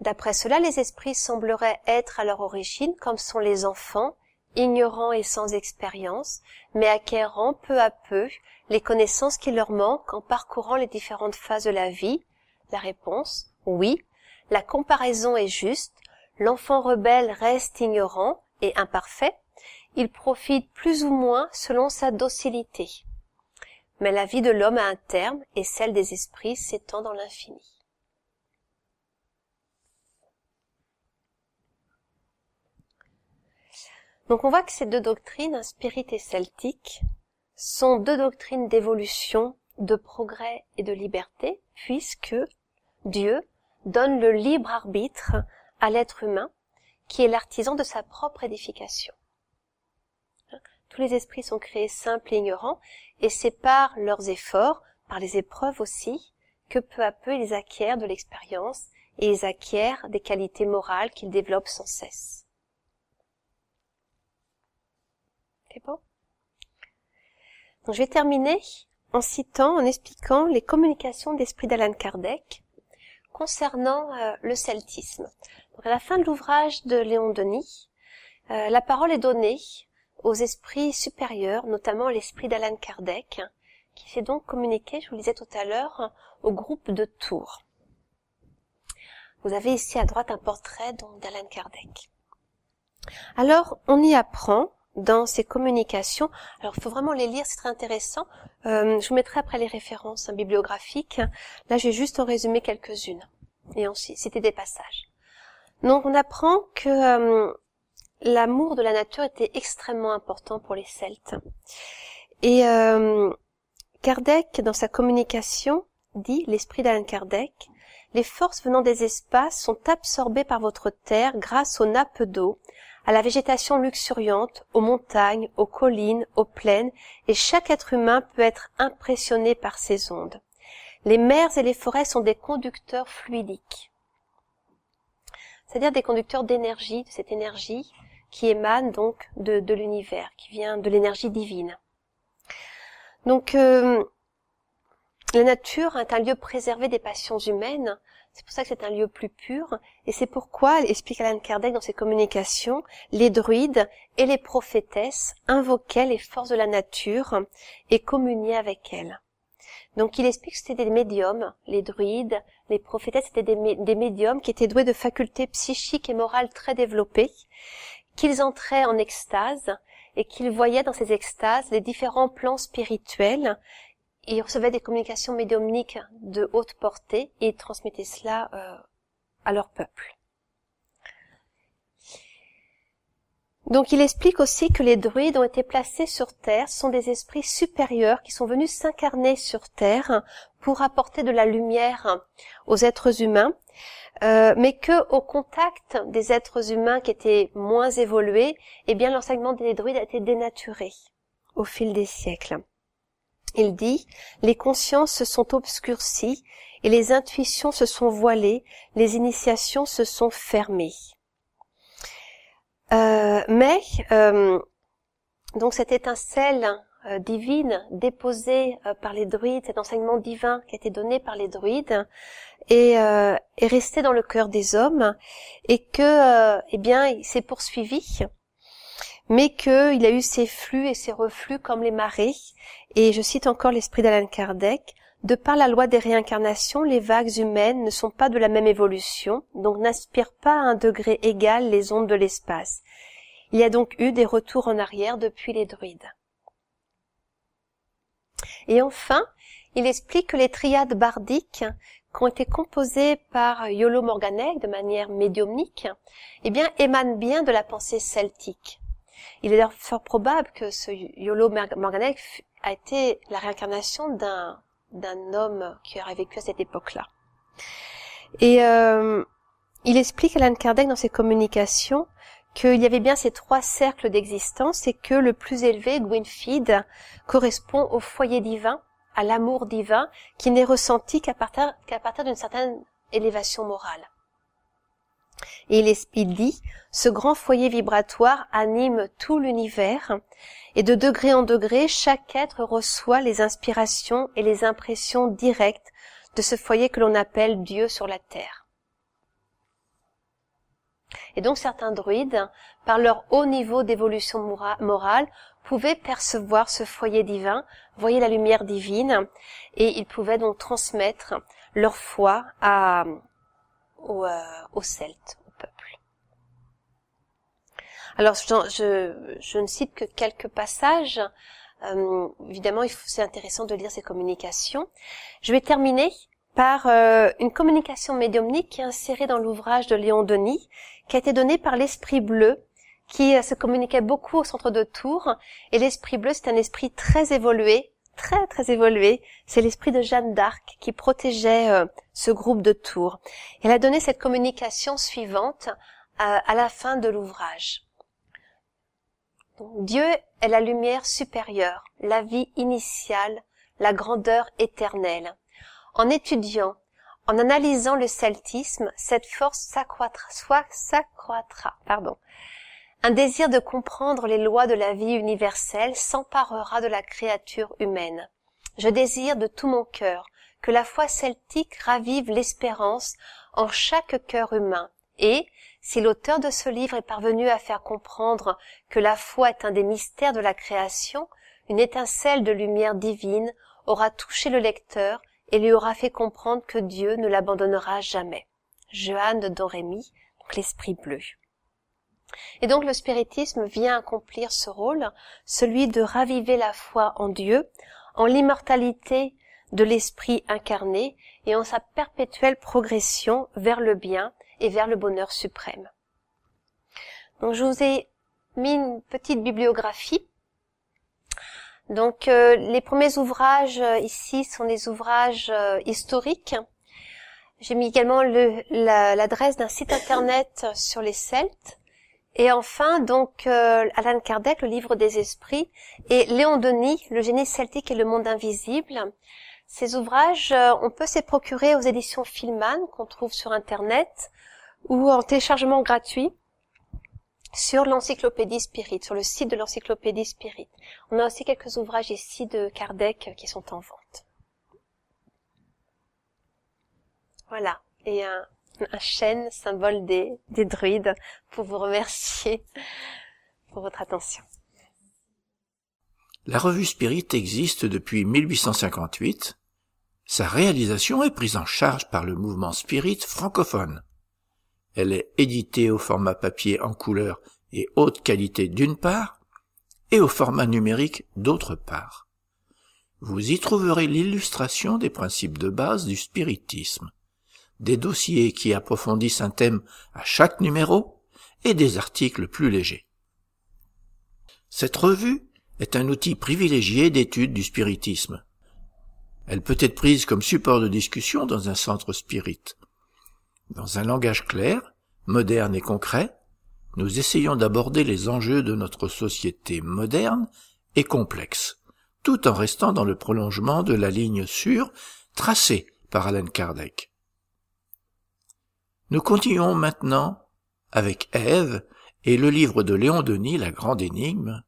D'après cela, les esprits sembleraient être à leur origine comme sont les enfants, ignorants et sans expérience, mais acquérant peu à peu les connaissances qui leur manquent en parcourant les différentes phases de la vie. La réponse, oui, la comparaison est juste, l'enfant rebelle reste ignorant et imparfait, il profite plus ou moins selon sa docilité. Mais la vie de l'homme a un terme et celle des esprits s'étend dans l'infini. Donc on voit que ces deux doctrines, spirit et celtique, sont deux doctrines d'évolution, de progrès et de liberté, puisque Dieu donne le libre arbitre à l'être humain, qui est l'artisan de sa propre édification. Tous les esprits sont créés simples et ignorants, et c'est par leurs efforts, par les épreuves aussi, que peu à peu ils acquièrent de l'expérience et ils acquièrent des qualités morales qu'ils développent sans cesse. Donc je vais terminer en citant, en expliquant les communications d'esprit d'Alan Kardec concernant euh, le celtisme. Donc à la fin de l'ouvrage de Léon Denis, euh, la parole est donnée aux esprits supérieurs, notamment l'esprit d'Alan Kardec, qui s'est donc communiqué, je vous le disais tout à l'heure, au groupe de Tours. Vous avez ici à droite un portrait d'Alan Kardec. Alors, on y apprend dans ces communications. Alors, il faut vraiment les lire, c'est très intéressant. Euh, je vous mettrai après les références bibliographiques. Là, j'ai juste en résumé quelques-unes. Et ensuite, c'était des passages. Donc, on apprend que euh, l'amour de la nature était extrêmement important pour les Celtes. Et euh, Kardec, dans sa communication, dit, l'esprit d'Alain Kardec, les forces venant des espaces sont absorbées par votre terre grâce aux nappes d'eau, à la végétation luxuriante, aux montagnes, aux collines, aux plaines, et chaque être humain peut être impressionné par ces ondes. Les mers et les forêts sont des conducteurs fluidiques, c'est-à-dire des conducteurs d'énergie, de cette énergie qui émane donc de, l'univers, qui vient de l'énergie divine. Donc euh, la nature est un lieu préservé des passions humaines, c'est pour ça que c'est un lieu plus pur, et c'est pourquoi, explique Alan Kardec dans ses communications, les druides et les prophétesses invoquaient les forces de la nature et communiaient avec elles. Donc il explique que c'était des médiums, les druides, les prophétesses étaient des, des médiums qui étaient doués de facultés psychiques et morales très développées, qu'ils entraient en extase et qu'ils voyaient dans ces extases les différents plans spirituels ils recevaient des communications médiumniques de haute portée et transmettaient cela euh, à leur peuple. Donc il explique aussi que les druides ont été placés sur Terre, sont des esprits supérieurs qui sont venus s'incarner sur Terre pour apporter de la lumière aux êtres humains, euh, mais que au contact des êtres humains qui étaient moins évolués, eh bien l'enseignement des druides a été dénaturé au fil des siècles. Il dit, les consciences se sont obscurcies et les intuitions se sont voilées, les initiations se sont fermées. Euh, mais euh, donc cette étincelle euh, divine déposée par les druides, cet enseignement divin qui a été donné par les druides, est, est resté dans le cœur des hommes et que, eh bien, il s'est poursuivi mais qu'il a eu ses flux et ses reflux comme les marées. Et je cite encore l'esprit d'Alan Kardec. De par la loi des réincarnations, les vagues humaines ne sont pas de la même évolution, donc n'aspirent pas à un degré égal les ondes de l'espace. Il y a donc eu des retours en arrière depuis les druides. Et enfin, il explique que les triades bardiques qui ont été composées par Yolo Morganec de manière médiumnique, eh bien, émanent bien de la pensée celtique. Il est fort probable que ce Yolo Morganek a été la réincarnation d'un homme qui aurait vécu à cette époque-là. Et euh, il explique Alan Kardec dans ses communications qu'il y avait bien ces trois cercles d'existence et que le plus élevé, Gwynfid, correspond au foyer divin, à l'amour divin, qui n'est ressenti qu'à partir d'une certaine élévation morale. Et il dit, ce grand foyer vibratoire anime tout l'univers, et de degré en degré, chaque être reçoit les inspirations et les impressions directes de ce foyer que l'on appelle Dieu sur la terre. Et donc certains druides, par leur haut niveau d'évolution morale, pouvaient percevoir ce foyer divin, voyer la lumière divine, et ils pouvaient donc transmettre leur foi à, aux, aux Celtes, au peuple. Alors, je, je, ne cite que quelques passages. Euh, évidemment, c'est intéressant de lire ces communications. Je vais terminer par euh, une communication médiumnique qui est insérée dans l'ouvrage de Léon Denis, qui a été donnée par l'Esprit Bleu, qui euh, se communiquait beaucoup au centre de Tours. Et l'Esprit Bleu, c'est un esprit très évolué, très très évolué. C'est l'esprit de Jeanne d'Arc qui protégeait euh, ce groupe de Tours. Elle a donné cette communication suivante à la fin de l'ouvrage. Dieu est la lumière supérieure, la vie initiale, la grandeur éternelle. En étudiant, en analysant le celtisme, cette force s'accroîtra, soit s'accroîtra, pardon. Un désir de comprendre les lois de la vie universelle s'emparera de la créature humaine. Je désire de tout mon cœur que la foi celtique ravive l'espérance en chaque cœur humain et, si l'auteur de ce livre est parvenu à faire comprendre que la foi est un des mystères de la création, une étincelle de lumière divine aura touché le lecteur et lui aura fait comprendre que Dieu ne l'abandonnera jamais. Johanne Dorémy, l'esprit bleu. Et donc le spiritisme vient accomplir ce rôle, celui de raviver la foi en Dieu, en l'immortalité de l'esprit incarné et en sa perpétuelle progression vers le bien et vers le bonheur suprême. Donc je vous ai mis une petite bibliographie donc euh, les premiers ouvrages euh, ici sont des ouvrages euh, historiques. J'ai mis également l'adresse d'un site internet sur les Celtes. Et enfin, donc, Alan Kardec, le livre des esprits, et Léon Denis, le génie celtique et le monde invisible. Ces ouvrages, on peut s'y procurer aux éditions Filman, qu'on trouve sur Internet, ou en téléchargement gratuit sur l'encyclopédie Spirit, sur le site de l'encyclopédie Spirit. On a aussi quelques ouvrages ici de Kardec qui sont en vente. Voilà. Et un, un chêne, symbole des, des druides, pour vous remercier pour votre attention. La revue Spirit existe depuis 1858. Sa réalisation est prise en charge par le mouvement Spirit francophone. Elle est éditée au format papier en couleur et haute qualité d'une part, et au format numérique d'autre part. Vous y trouverez l'illustration des principes de base du spiritisme, des dossiers qui approfondissent un thème à chaque numéro et des articles plus légers. Cette revue est un outil privilégié d'étude du spiritisme. Elle peut être prise comme support de discussion dans un centre spirit. Dans un langage clair, moderne et concret, nous essayons d'aborder les enjeux de notre société moderne et complexe, tout en restant dans le prolongement de la ligne sûre tracée par Alan Kardec. Nous continuons maintenant avec Ève et le livre de Léon Denis, La Grande Énigme,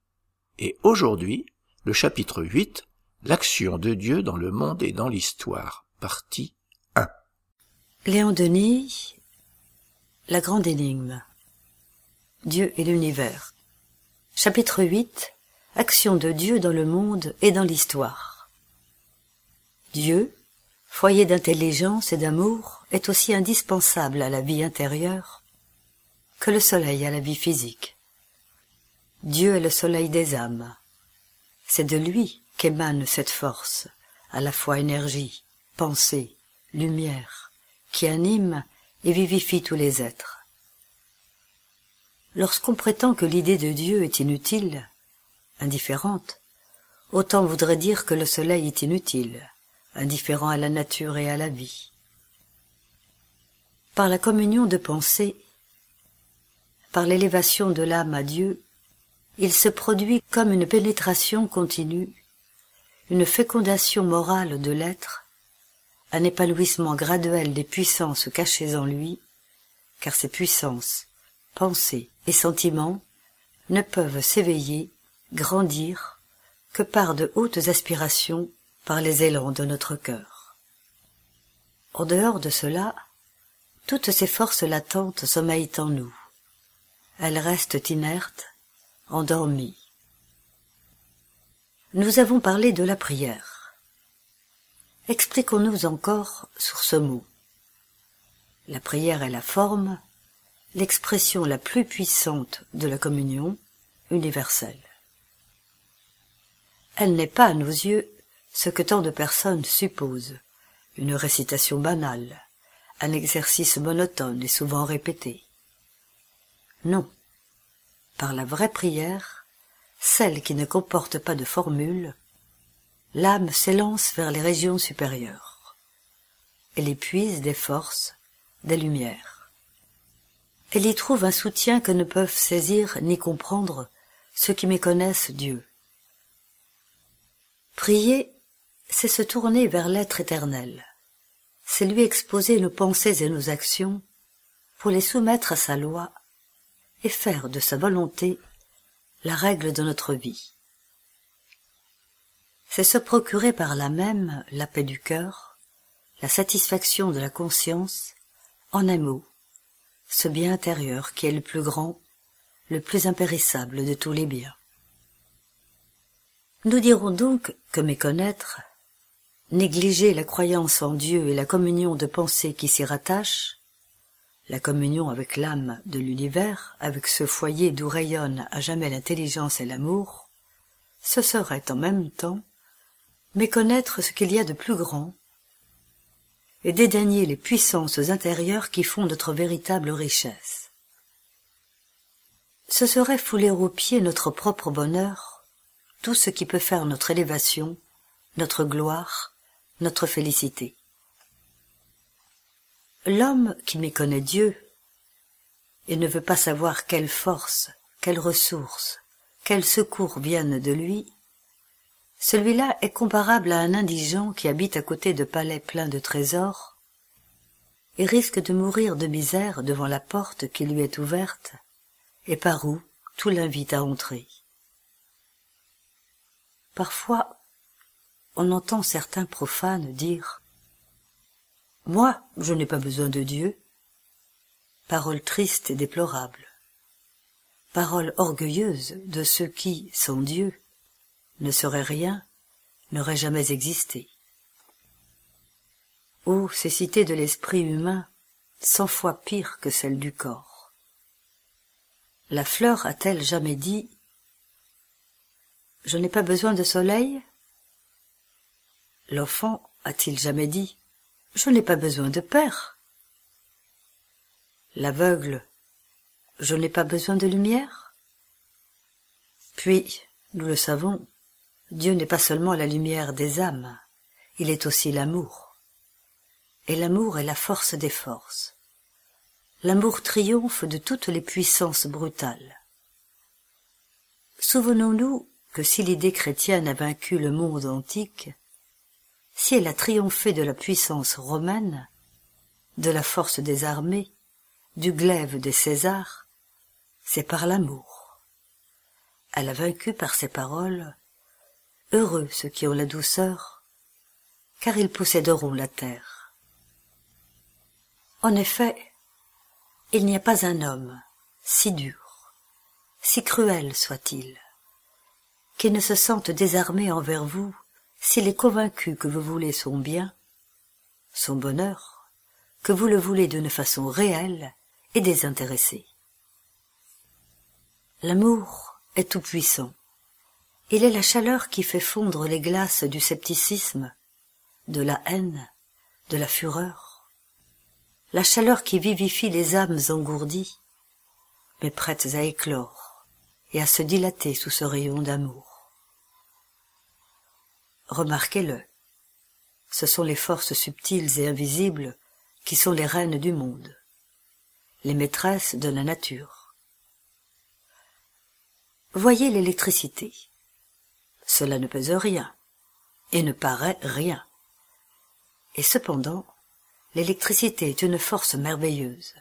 et aujourd'hui, le chapitre 8, L'action de Dieu dans le monde et dans l'histoire, partie 1. Léon Denis la grande énigme. Dieu et l'univers. Chapitre 8. Action de Dieu dans le monde et dans l'histoire. Dieu, foyer d'intelligence et d'amour, est aussi indispensable à la vie intérieure que le soleil à la vie physique. Dieu est le soleil des âmes. C'est de lui qu'émane cette force, à la fois énergie, pensée, lumière, qui anime et vivifie tous les êtres. Lorsqu'on prétend que l'idée de Dieu est inutile, indifférente, autant voudrait dire que le soleil est inutile, indifférent à la nature et à la vie. Par la communion de pensée, par l'élévation de l'âme à Dieu, il se produit comme une pénétration continue, une fécondation morale de l'être un épanouissement graduel des puissances cachées en lui, car ces puissances, pensées et sentiments ne peuvent s'éveiller, grandir, que par de hautes aspirations, par les élans de notre cœur. En dehors de cela, toutes ces forces latentes sommeillent en nous. Elles restent inertes, endormies. Nous avons parlé de la prière. Expliquons-nous encore sur ce mot. La prière est la forme, l'expression la plus puissante de la communion universelle. Elle n'est pas à nos yeux ce que tant de personnes supposent, une récitation banale, un exercice monotone et souvent répété. Non. Par la vraie prière, celle qui ne comporte pas de formule, l'âme s'élance vers les régions supérieures. Elle y puise des forces, des lumières. Elle y trouve un soutien que ne peuvent saisir ni comprendre ceux qui méconnaissent Dieu. Prier, c'est se tourner vers l'être éternel. C'est lui exposer nos pensées et nos actions pour les soumettre à sa loi et faire de sa volonté la règle de notre vie. C'est se procurer par là même la paix du cœur, la satisfaction de la conscience, en un mot, ce bien intérieur qui est le plus grand, le plus impérissable de tous les biens. Nous dirons donc que méconnaître, négliger la croyance en Dieu et la communion de pensée qui s'y rattache, la communion avec l'âme de l'univers, avec ce foyer d'où rayonne à jamais l'intelligence et l'amour, ce serait en même temps méconnaître ce qu'il y a de plus grand et dédaigner les puissances intérieures qui font notre véritable richesse. Ce serait fouler aux pieds notre propre bonheur, tout ce qui peut faire notre élévation, notre gloire, notre félicité. L'homme qui méconnaît Dieu et ne veut pas savoir quelle force, quelle ressource, quel secours viennent de lui, celui-là est comparable à un indigent qui habite à côté de palais pleins de trésors et risque de mourir de misère devant la porte qui lui est ouverte et par où tout l'invite à entrer. Parfois, on entend certains profanes dire moi, je n'ai pas besoin de Dieu. Parole triste et déplorable. Parole orgueilleuse de ceux qui, sans Dieu, ne seraient rien, n'auraient jamais existé. Oh, ces cités de l'esprit humain, cent fois pires que celles du corps. La fleur a-t-elle jamais dit Je n'ai pas besoin de soleil L'enfant a-t-il jamais dit je n'ai pas besoin de père. L'aveugle, je n'ai pas besoin de lumière. Puis, nous le savons, Dieu n'est pas seulement la lumière des âmes, il est aussi l'amour. Et l'amour est la force des forces. L'amour triomphe de toutes les puissances brutales. Souvenons-nous que si l'idée chrétienne a vaincu le monde antique, si elle a triomphé de la puissance romaine, de la force des armées, du glaive des Césars, c'est par l'amour. Elle a vaincu par ses paroles, heureux ceux qui ont la douceur, car ils posséderont la terre. En effet, il n'y a pas un homme, si dur, si cruel soit-il, qui ne se sente désarmé envers vous s'il est convaincu que vous voulez son bien, son bonheur, que vous le voulez d'une façon réelle et désintéressée. L'amour est tout-puissant. Il est la chaleur qui fait fondre les glaces du scepticisme, de la haine, de la fureur, la chaleur qui vivifie les âmes engourdies, mais prêtes à éclore et à se dilater sous ce rayon d'amour. Remarquez-le. Ce sont les forces subtiles et invisibles qui sont les reines du monde, les maîtresses de la nature. Voyez l'électricité. Cela ne pèse rien et ne paraît rien. Et cependant, l'électricité est une force merveilleuse.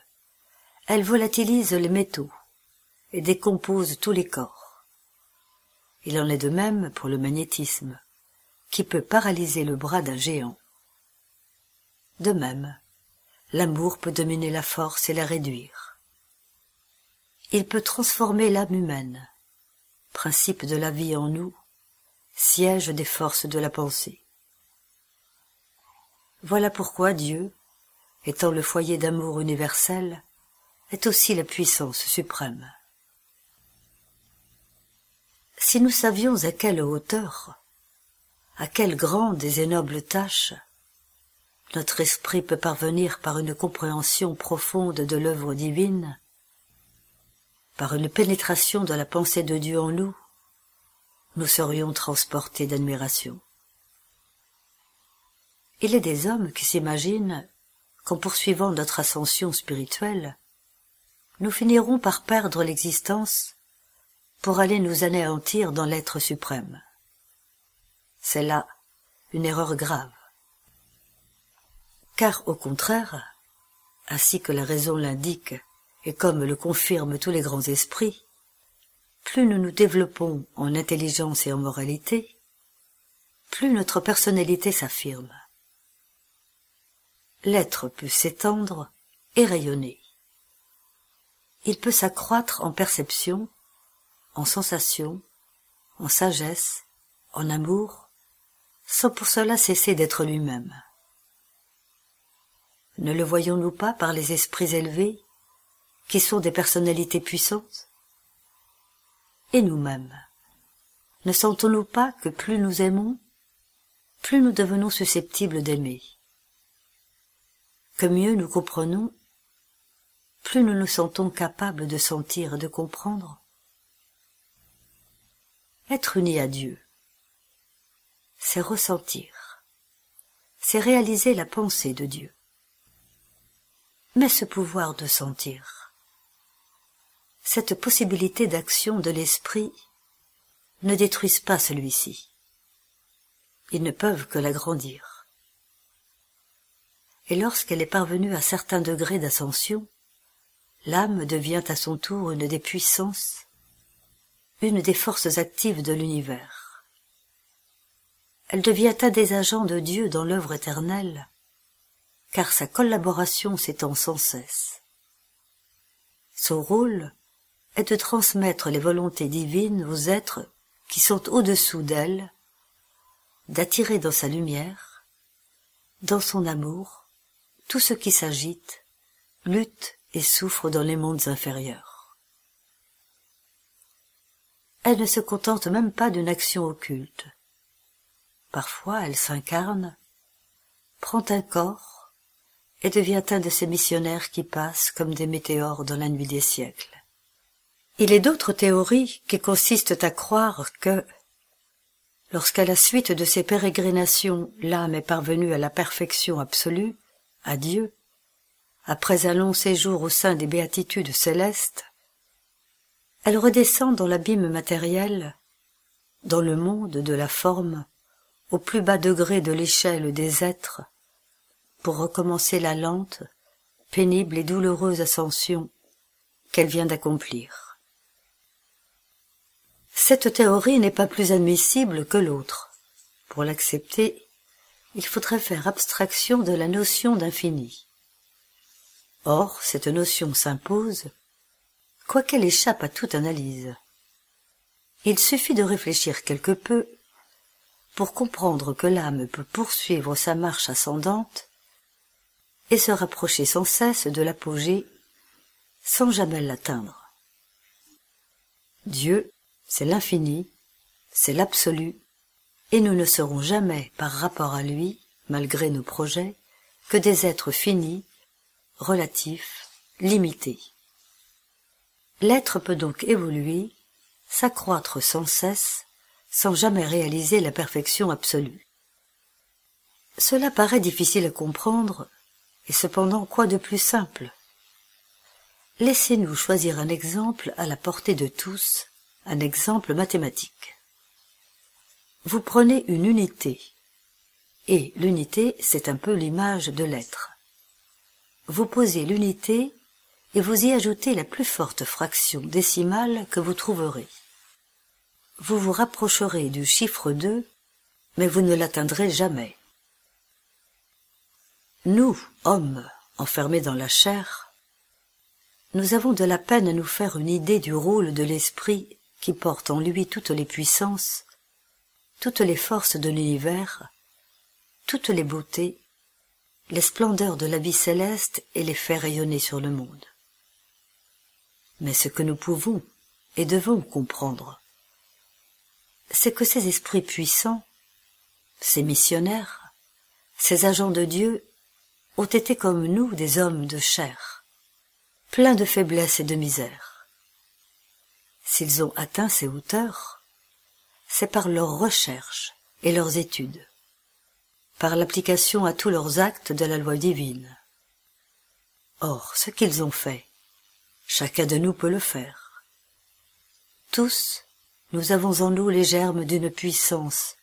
Elle volatilise les métaux et décompose tous les corps. Il en est de même pour le magnétisme qui peut paralyser le bras d'un géant. De même, l'amour peut dominer la force et la réduire. Il peut transformer l'âme humaine, principe de la vie en nous, siège des forces de la pensée. Voilà pourquoi Dieu, étant le foyer d'amour universel, est aussi la puissance suprême. Si nous savions à quelle hauteur, à quelle grande et noble tâche, notre esprit peut parvenir par une compréhension profonde de l'œuvre divine, par une pénétration de la pensée de Dieu en nous, nous serions transportés d'admiration. Il est des hommes qui s'imaginent qu'en poursuivant notre ascension spirituelle, nous finirons par perdre l'existence pour aller nous anéantir dans l'être suprême. C'est là une erreur grave. Car au contraire, ainsi que la raison l'indique et comme le confirment tous les grands esprits, plus nous nous développons en intelligence et en moralité, plus notre personnalité s'affirme. L'être peut s'étendre et rayonner. Il peut s'accroître en perception, en sensation, en sagesse, en amour, sans pour cela cesser d'être lui-même. Ne le voyons-nous pas par les esprits élevés, qui sont des personnalités puissantes? Et nous-mêmes, ne sentons-nous pas que plus nous aimons, plus nous devenons susceptibles d'aimer? Que mieux nous comprenons, plus nous nous sentons capables de sentir et de comprendre? Être uni à Dieu, c'est ressentir, c'est réaliser la pensée de Dieu. Mais ce pouvoir de sentir, cette possibilité d'action de l'esprit ne détruisent pas celui-ci. Ils ne peuvent que l'agrandir et lorsqu'elle est parvenue à certains degrés d'ascension, l'âme devient à son tour une des puissances, une des forces actives de l'univers. Elle devient un des agents de Dieu dans l'œuvre éternelle, car sa collaboration s'étend sans cesse. Son rôle est de transmettre les volontés divines aux êtres qui sont au-dessous d'elle, d'attirer dans sa lumière, dans son amour, tout ce qui s'agite, lutte et souffre dans les mondes inférieurs. Elle ne se contente même pas d'une action occulte. Parfois elle s'incarne, prend un corps et devient un de ces missionnaires qui passent comme des météores dans la nuit des siècles. Il est d'autres théories qui consistent à croire que, lorsqu'à la suite de ces pérégrinations l'âme est parvenue à la perfection absolue, à Dieu, après un long séjour au sein des béatitudes célestes, elle redescend dans l'abîme matériel, dans le monde de la forme, au plus bas degré de l'échelle des êtres, pour recommencer la lente, pénible et douloureuse ascension qu'elle vient d'accomplir. Cette théorie n'est pas plus admissible que l'autre. Pour l'accepter, il faudrait faire abstraction de la notion d'infini. Or, cette notion s'impose, quoiqu'elle échappe à toute analyse. Il suffit de réfléchir quelque peu pour comprendre que l'âme peut poursuivre sa marche ascendante et se rapprocher sans cesse de l'apogée sans jamais l'atteindre. Dieu, c'est l'infini, c'est l'absolu, et nous ne serons jamais, par rapport à lui, malgré nos projets, que des êtres finis, relatifs, limités. L'être peut donc évoluer, s'accroître sans cesse, sans jamais réaliser la perfection absolue. Cela paraît difficile à comprendre, et cependant quoi de plus simple? Laissez-nous choisir un exemple à la portée de tous, un exemple mathématique vous prenez une unité. Et l'unité, c'est un peu l'image de l'être. Vous posez l'unité et vous y ajoutez la plus forte fraction décimale que vous trouverez. Vous vous rapprocherez du chiffre 2, mais vous ne l'atteindrez jamais. Nous, hommes, enfermés dans la chair, nous avons de la peine à nous faire une idée du rôle de l'esprit qui porte en lui toutes les puissances toutes les forces de l'univers, toutes les beautés, les splendeurs de la vie céleste et les fait rayonner sur le monde. Mais ce que nous pouvons et devons comprendre, c'est que ces esprits puissants, ces missionnaires, ces agents de Dieu ont été comme nous des hommes de chair, pleins de faiblesse et de misère. S'ils ont atteint ces hauteurs, c'est par leurs recherches et leurs études, par l'application à tous leurs actes de la loi divine. Or, ce qu'ils ont fait, chacun de nous peut le faire. Tous, nous avons en nous les germes d'une puissance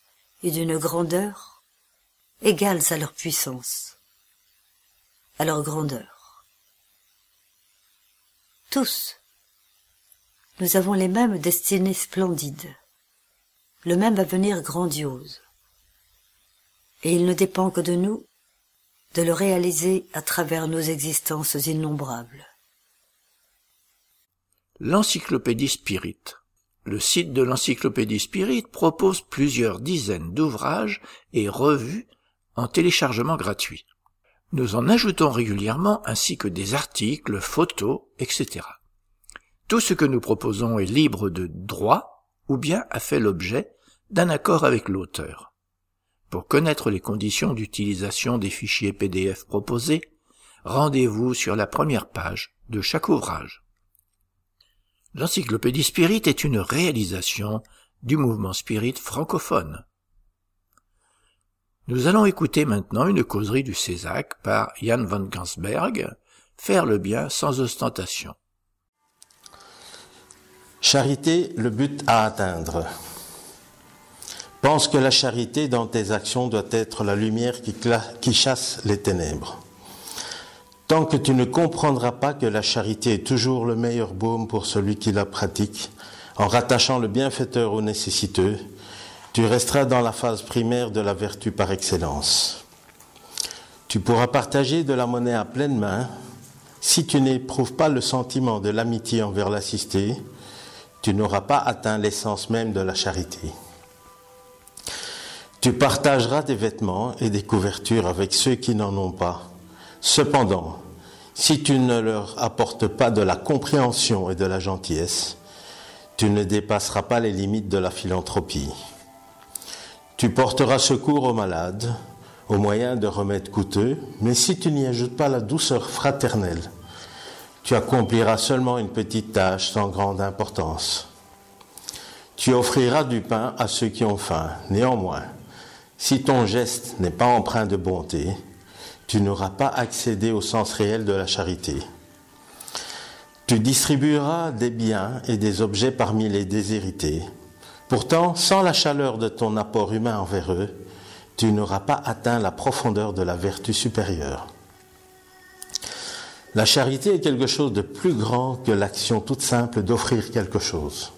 et d'une grandeur égales à leur puissance, à leur grandeur. Tous, nous avons les mêmes destinées splendides, le même avenir grandiose, et il ne dépend que de nous de le réaliser à travers nos existences innombrables. L'encyclopédie Spirit le site de l'Encyclopédie Spirit propose plusieurs dizaines d'ouvrages et revues en téléchargement gratuit. Nous en ajoutons régulièrement ainsi que des articles, photos, etc. Tout ce que nous proposons est libre de droit ou bien a fait l'objet d'un accord avec l'auteur. Pour connaître les conditions d'utilisation des fichiers PDF proposés, rendez-vous sur la première page de chaque ouvrage. L'encyclopédie Spirit est une réalisation du mouvement Spirit francophone. Nous allons écouter maintenant une causerie du Césac par Jan van Gansberg, Faire le bien sans ostentation. Charité, le but à atteindre. Pense que la charité dans tes actions doit être la lumière qui, qui chasse les ténèbres. Tant que tu ne comprendras pas que la charité est toujours le meilleur baume pour celui qui la pratique, en rattachant le bienfaiteur au nécessiteux, tu resteras dans la phase primaire de la vertu par excellence. Tu pourras partager de la monnaie à pleine main. Si tu n'éprouves pas le sentiment de l'amitié envers l'assisté, tu n'auras pas atteint l'essence même de la charité. Tu partageras des vêtements et des couvertures avec ceux qui n'en ont pas Cependant, si tu ne leur apportes pas de la compréhension et de la gentillesse, tu ne dépasseras pas les limites de la philanthropie. Tu porteras secours aux malades, au moyen de remèdes coûteux, mais si tu n'y ajoutes pas la douceur fraternelle, tu accompliras seulement une petite tâche sans grande importance. Tu offriras du pain à ceux qui ont faim. Néanmoins, si ton geste n'est pas empreint de bonté, tu n'auras pas accédé au sens réel de la charité. Tu distribueras des biens et des objets parmi les déshérités. Pourtant, sans la chaleur de ton apport humain envers eux, tu n'auras pas atteint la profondeur de la vertu supérieure. La charité est quelque chose de plus grand que l'action toute simple d'offrir quelque chose.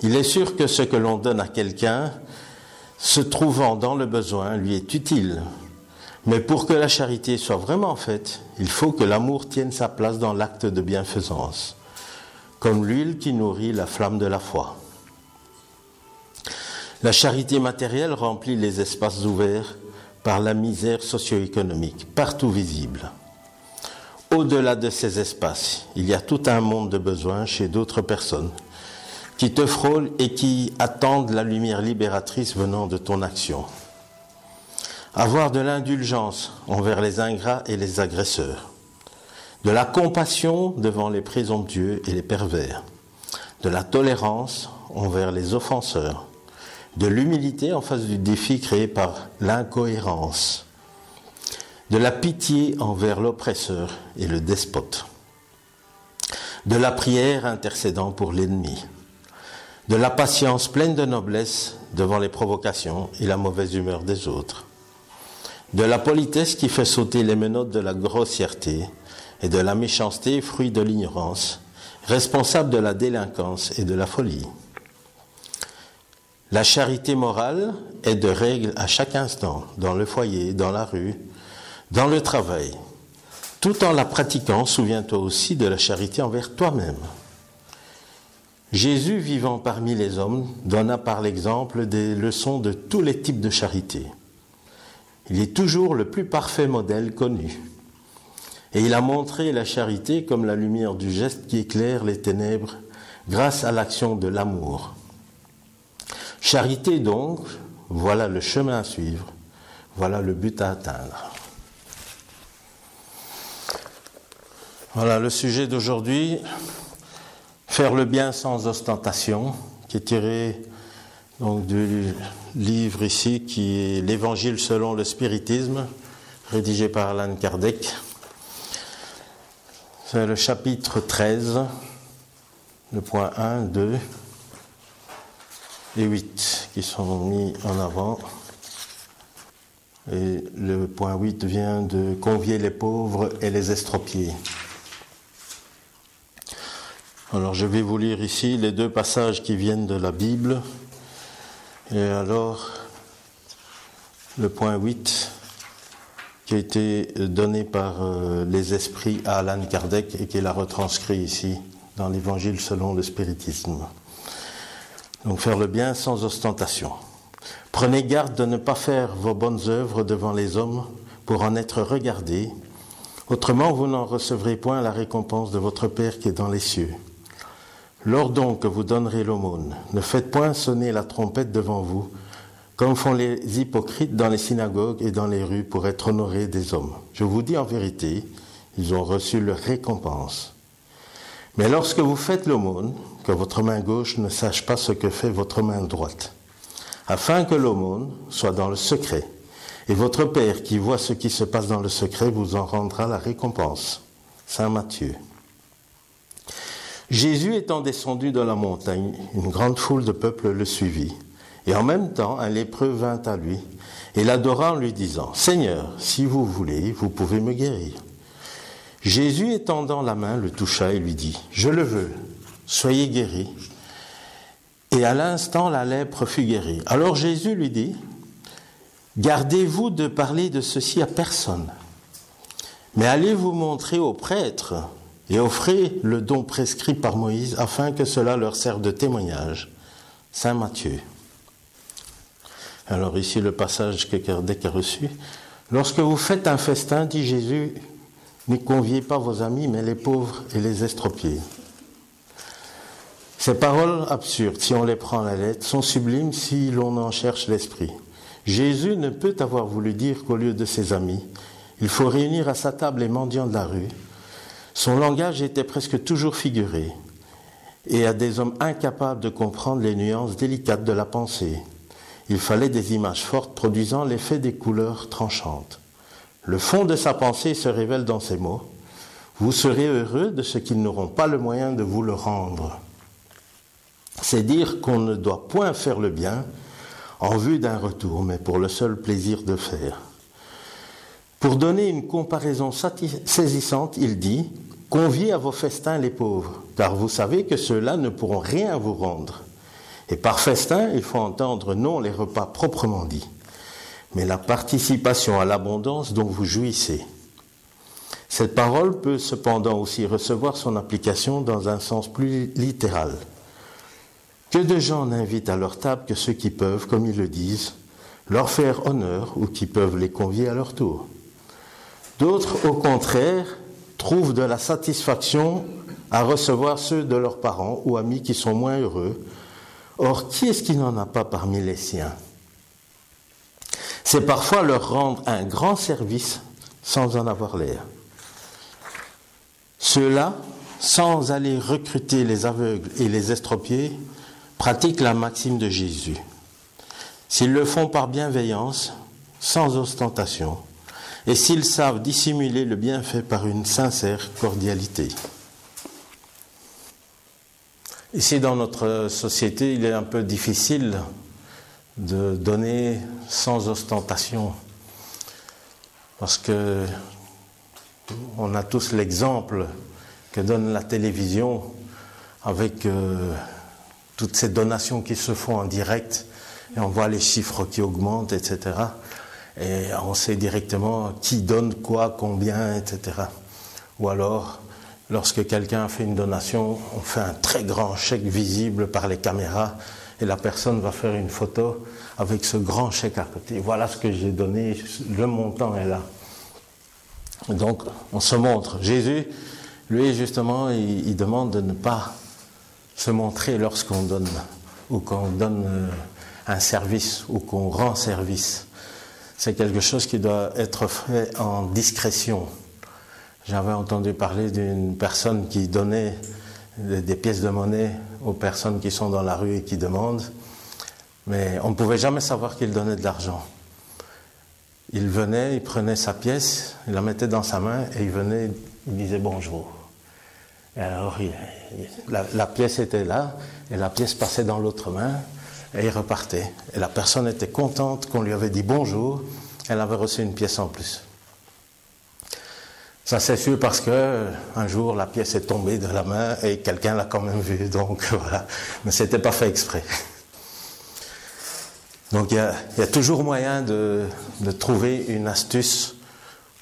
Il est sûr que ce que l'on donne à quelqu'un, se trouvant dans le besoin, lui est utile, mais pour que la charité soit vraiment faite, il faut que l'amour tienne sa place dans l'acte de bienfaisance, comme l'huile qui nourrit la flamme de la foi. La charité matérielle remplit les espaces ouverts par la misère socio-économique, partout visible. Au-delà de ces espaces, il y a tout un monde de besoins chez d'autres personnes qui te frôlent et qui attendent la lumière libératrice venant de ton action. Avoir de l'indulgence envers les ingrats et les agresseurs. De la compassion devant les présomptueux et les pervers. De la tolérance envers les offenseurs. De l'humilité en face du défi créé par l'incohérence. De la pitié envers l'oppresseur et le despote. De la prière intercédant pour l'ennemi. De la patience pleine de noblesse devant les provocations et la mauvaise humeur des autres de la politesse qui fait sauter les menottes de la grossièreté et de la méchanceté, fruit de l'ignorance, responsable de la délinquance et de la folie. La charité morale est de règle à chaque instant, dans le foyer, dans la rue, dans le travail. Tout en la pratiquant, souviens-toi aussi de la charité envers toi-même. Jésus, vivant parmi les hommes, donna par l'exemple des leçons de tous les types de charité. Il est toujours le plus parfait modèle connu. Et il a montré la charité comme la lumière du geste qui éclaire les ténèbres grâce à l'action de l'amour. Charité donc, voilà le chemin à suivre, voilà le but à atteindre. Voilà le sujet d'aujourd'hui, faire le bien sans ostentation, qui est tiré donc du livre ici qui est l'Évangile selon le spiritisme, rédigé par Alan Kardec. C'est le chapitre 13, le point 1, 2 et 8 qui sont mis en avant. Et le point 8 vient de convier les pauvres et les estropiés. Alors je vais vous lire ici les deux passages qui viennent de la Bible. Et alors, le point 8 qui a été donné par euh, les esprits à Alan Kardec et qu'il a retranscrit ici dans l'Évangile selon le spiritisme. Donc faire le bien sans ostentation. Prenez garde de ne pas faire vos bonnes œuvres devant les hommes pour en être regardés, autrement vous n'en recevrez point la récompense de votre Père qui est dans les cieux. Lors donc que vous donnerez l'aumône, ne faites point sonner la trompette devant vous, comme font les hypocrites dans les synagogues et dans les rues pour être honorés des hommes. Je vous dis en vérité, ils ont reçu leur récompense. Mais lorsque vous faites l'aumône, que votre main gauche ne sache pas ce que fait votre main droite, afin que l'aumône soit dans le secret, et votre Père qui voit ce qui se passe dans le secret vous en rendra la récompense. Saint Matthieu. Jésus étant descendu de la montagne, une grande foule de peuple le suivit. Et en même temps, un lépreux vint à lui et l'adora en lui disant, Seigneur, si vous voulez, vous pouvez me guérir. Jésus étendant la main le toucha et lui dit, Je le veux, soyez guéri. Et à l'instant, la lèpre fut guérie. Alors Jésus lui dit, Gardez-vous de parler de ceci à personne, mais allez vous montrer au prêtre et offrez le don prescrit par Moïse afin que cela leur serve de témoignage. Saint Matthieu. Alors ici le passage que Kardec a reçu. Lorsque vous faites un festin, dit Jésus, ne conviez pas vos amis, mais les pauvres et les estropiés. Ces paroles absurdes, si on les prend à la lettre, sont sublimes si l'on en cherche l'esprit. Jésus ne peut avoir voulu dire qu'au lieu de ses amis, il faut réunir à sa table les mendiants de la rue, son langage était presque toujours figuré, et à des hommes incapables de comprendre les nuances délicates de la pensée. Il fallait des images fortes produisant l'effet des couleurs tranchantes. Le fond de sa pensée se révèle dans ces mots. Vous serez heureux de ce qu'ils n'auront pas le moyen de vous le rendre. C'est dire qu'on ne doit point faire le bien en vue d'un retour, mais pour le seul plaisir de faire. Pour donner une comparaison saisissante, il dit Conviez à vos festins les pauvres, car vous savez que ceux-là ne pourront rien vous rendre. Et par festin, il faut entendre non les repas proprement dits, mais la participation à l'abondance dont vous jouissez. Cette parole peut cependant aussi recevoir son application dans un sens plus littéral. Que de gens n'invitent à leur table que ceux qui peuvent, comme ils le disent, leur faire honneur ou qui peuvent les convier à leur tour. D'autres, au contraire, trouvent de la satisfaction à recevoir ceux de leurs parents ou amis qui sont moins heureux. Or, qui est-ce qui n'en a pas parmi les siens? C'est parfois leur rendre un grand service sans en avoir l'air. Ceux-là, sans aller recruter les aveugles et les estropiés, pratiquent la maxime de Jésus. S'ils le font par bienveillance, sans ostentation, et s'ils savent dissimuler le bienfait par une sincère cordialité. Ici, dans notre société, il est un peu difficile de donner sans ostentation, parce que on a tous l'exemple que donne la télévision avec euh, toutes ces donations qui se font en direct, et on voit les chiffres qui augmentent, etc et on sait directement qui donne quoi, combien, etc. Ou alors, lorsque quelqu'un fait une donation, on fait un très grand chèque visible par les caméras et la personne va faire une photo avec ce grand chèque à côté. Voilà ce que j'ai donné, le montant est là. Donc, on se montre. Jésus, lui, justement, il, demande de ne pas se montrer lorsqu'on donne, ou qu'on donne euh, un service, ou qu'on rend service. C'est quelque chose qui doit être fait en discrétion. J'avais entendu parler d'une personne qui donnait des pièces de monnaie aux personnes qui sont dans la rue et qui demandent, mais on ne pouvait jamais savoir qu'il donnait de l'argent. Il venait, il prenait sa pièce, il la mettait dans sa main et il venait, il disait bonjour. Et alors, la, pièce était là et la pièce passait dans l'autre main et il repartait. Et la personne était contente qu'on lui avait dit bonjour, elle avait reçu une pièce en plus. Ça c'est sûr parce que un jour la pièce est tombée de la main et quelqu'un l'a quand même vue, donc voilà. Mais c'était pas fait exprès. Donc il y a, toujours moyen de, trouver une astuce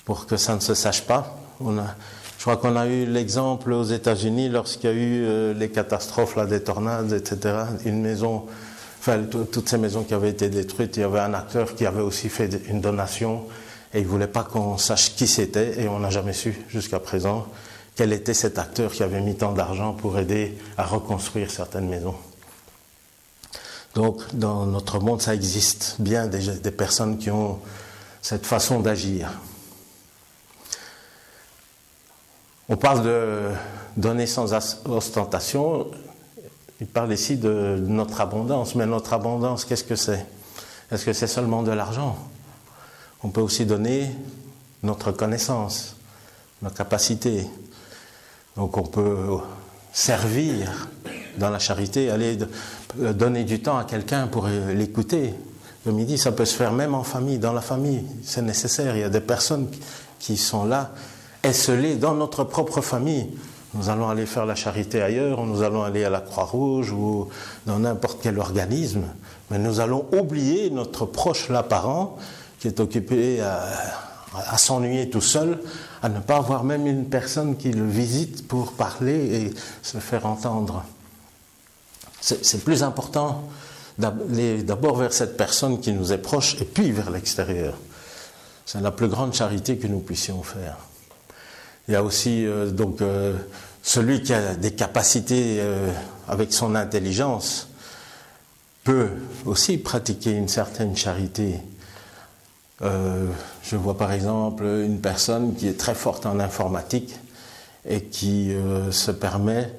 pour que ça ne se sache pas. je crois qu'on a eu l'exemple aux États-Unis lorsqu'il y a eu euh, les catastrophes, là, des tornades, etc. Une maison, enfin toutes ces maisons qui avaient été détruites, il y avait un acteur qui avait aussi fait une donation et il ne voulait pas qu'on sache qui c'était et on n'a jamais su jusqu'à présent quel était cet acteur qui avait mis tant d'argent pour aider à reconstruire certaines maisons. Donc, dans notre monde, ça existe bien des, des personnes qui ont cette façon d'agir. On parle de donner sans ostentation. Il parle ici de notre abondance. Mais notre abondance, qu'est-ce que c'est? Est-ce que c'est seulement de l'argent? On peut aussi donner notre connaissance, notre capacité. Donc on peut servir dans la charité, aller donner du temps à quelqu'un pour l'écouter. Le midi, ça peut se faire même en famille, dans la famille, c'est nécessaire. Il y a des personnes qui sont là, esselées dans notre propre famille. Nous allons aller faire la charité ailleurs, nous allons aller à la Croix-Rouge ou dans n'importe quel organisme, mais nous allons oublier notre proche là parent qui est occupé à, s'ennuyer tout seul, à ne pas avoir même une personne qui le visite pour parler et se faire entendre. C'est plus important d'aller d'abord vers cette personne qui nous est proche et puis vers l'extérieur. C'est la plus grande charité que nous puissions faire. Il y a aussi euh, donc euh, celui qui a des capacités euh, avec son intelligence peut aussi pratiquer une certaine charité. je vois par exemple une personne qui est très forte en informatique et qui se permet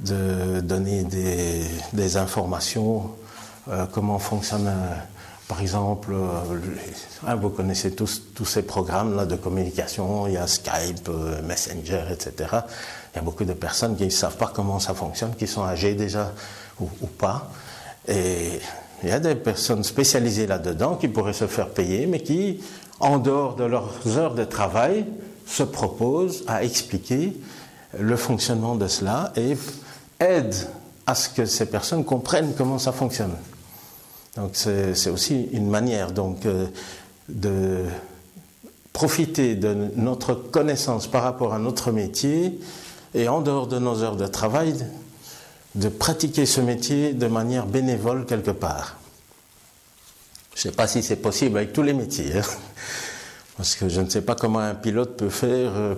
de donner des, informations, euh, comment fonctionne, euh, par exemple, euh, hein, vous connaissez tous, tous ces programmes là, de communication, il y a Skype, Messenger, etc. Il y a beaucoup de personnes qui ne savent pas comment ça fonctionne, qui sont âgées déjà ou, ou pas. Et il y a des personnes spécialisées là-dedans qui pourraient se faire payer, mais qui, en dehors de leurs heures de travail, se proposent à expliquer le fonctionnement de cela et aide à ce que ces personnes comprennent comment ça fonctionne. Donc c'est aussi une manière donc euh, de profiter de notre connaissance par rapport à notre métier et en dehors de nos heures de travail, de pratiquer ce métier de manière bénévole quelque part. Je ne sais pas si c'est possible avec tous les métiers, hein. parce que je ne sais pas comment un pilote peut faire. Euh,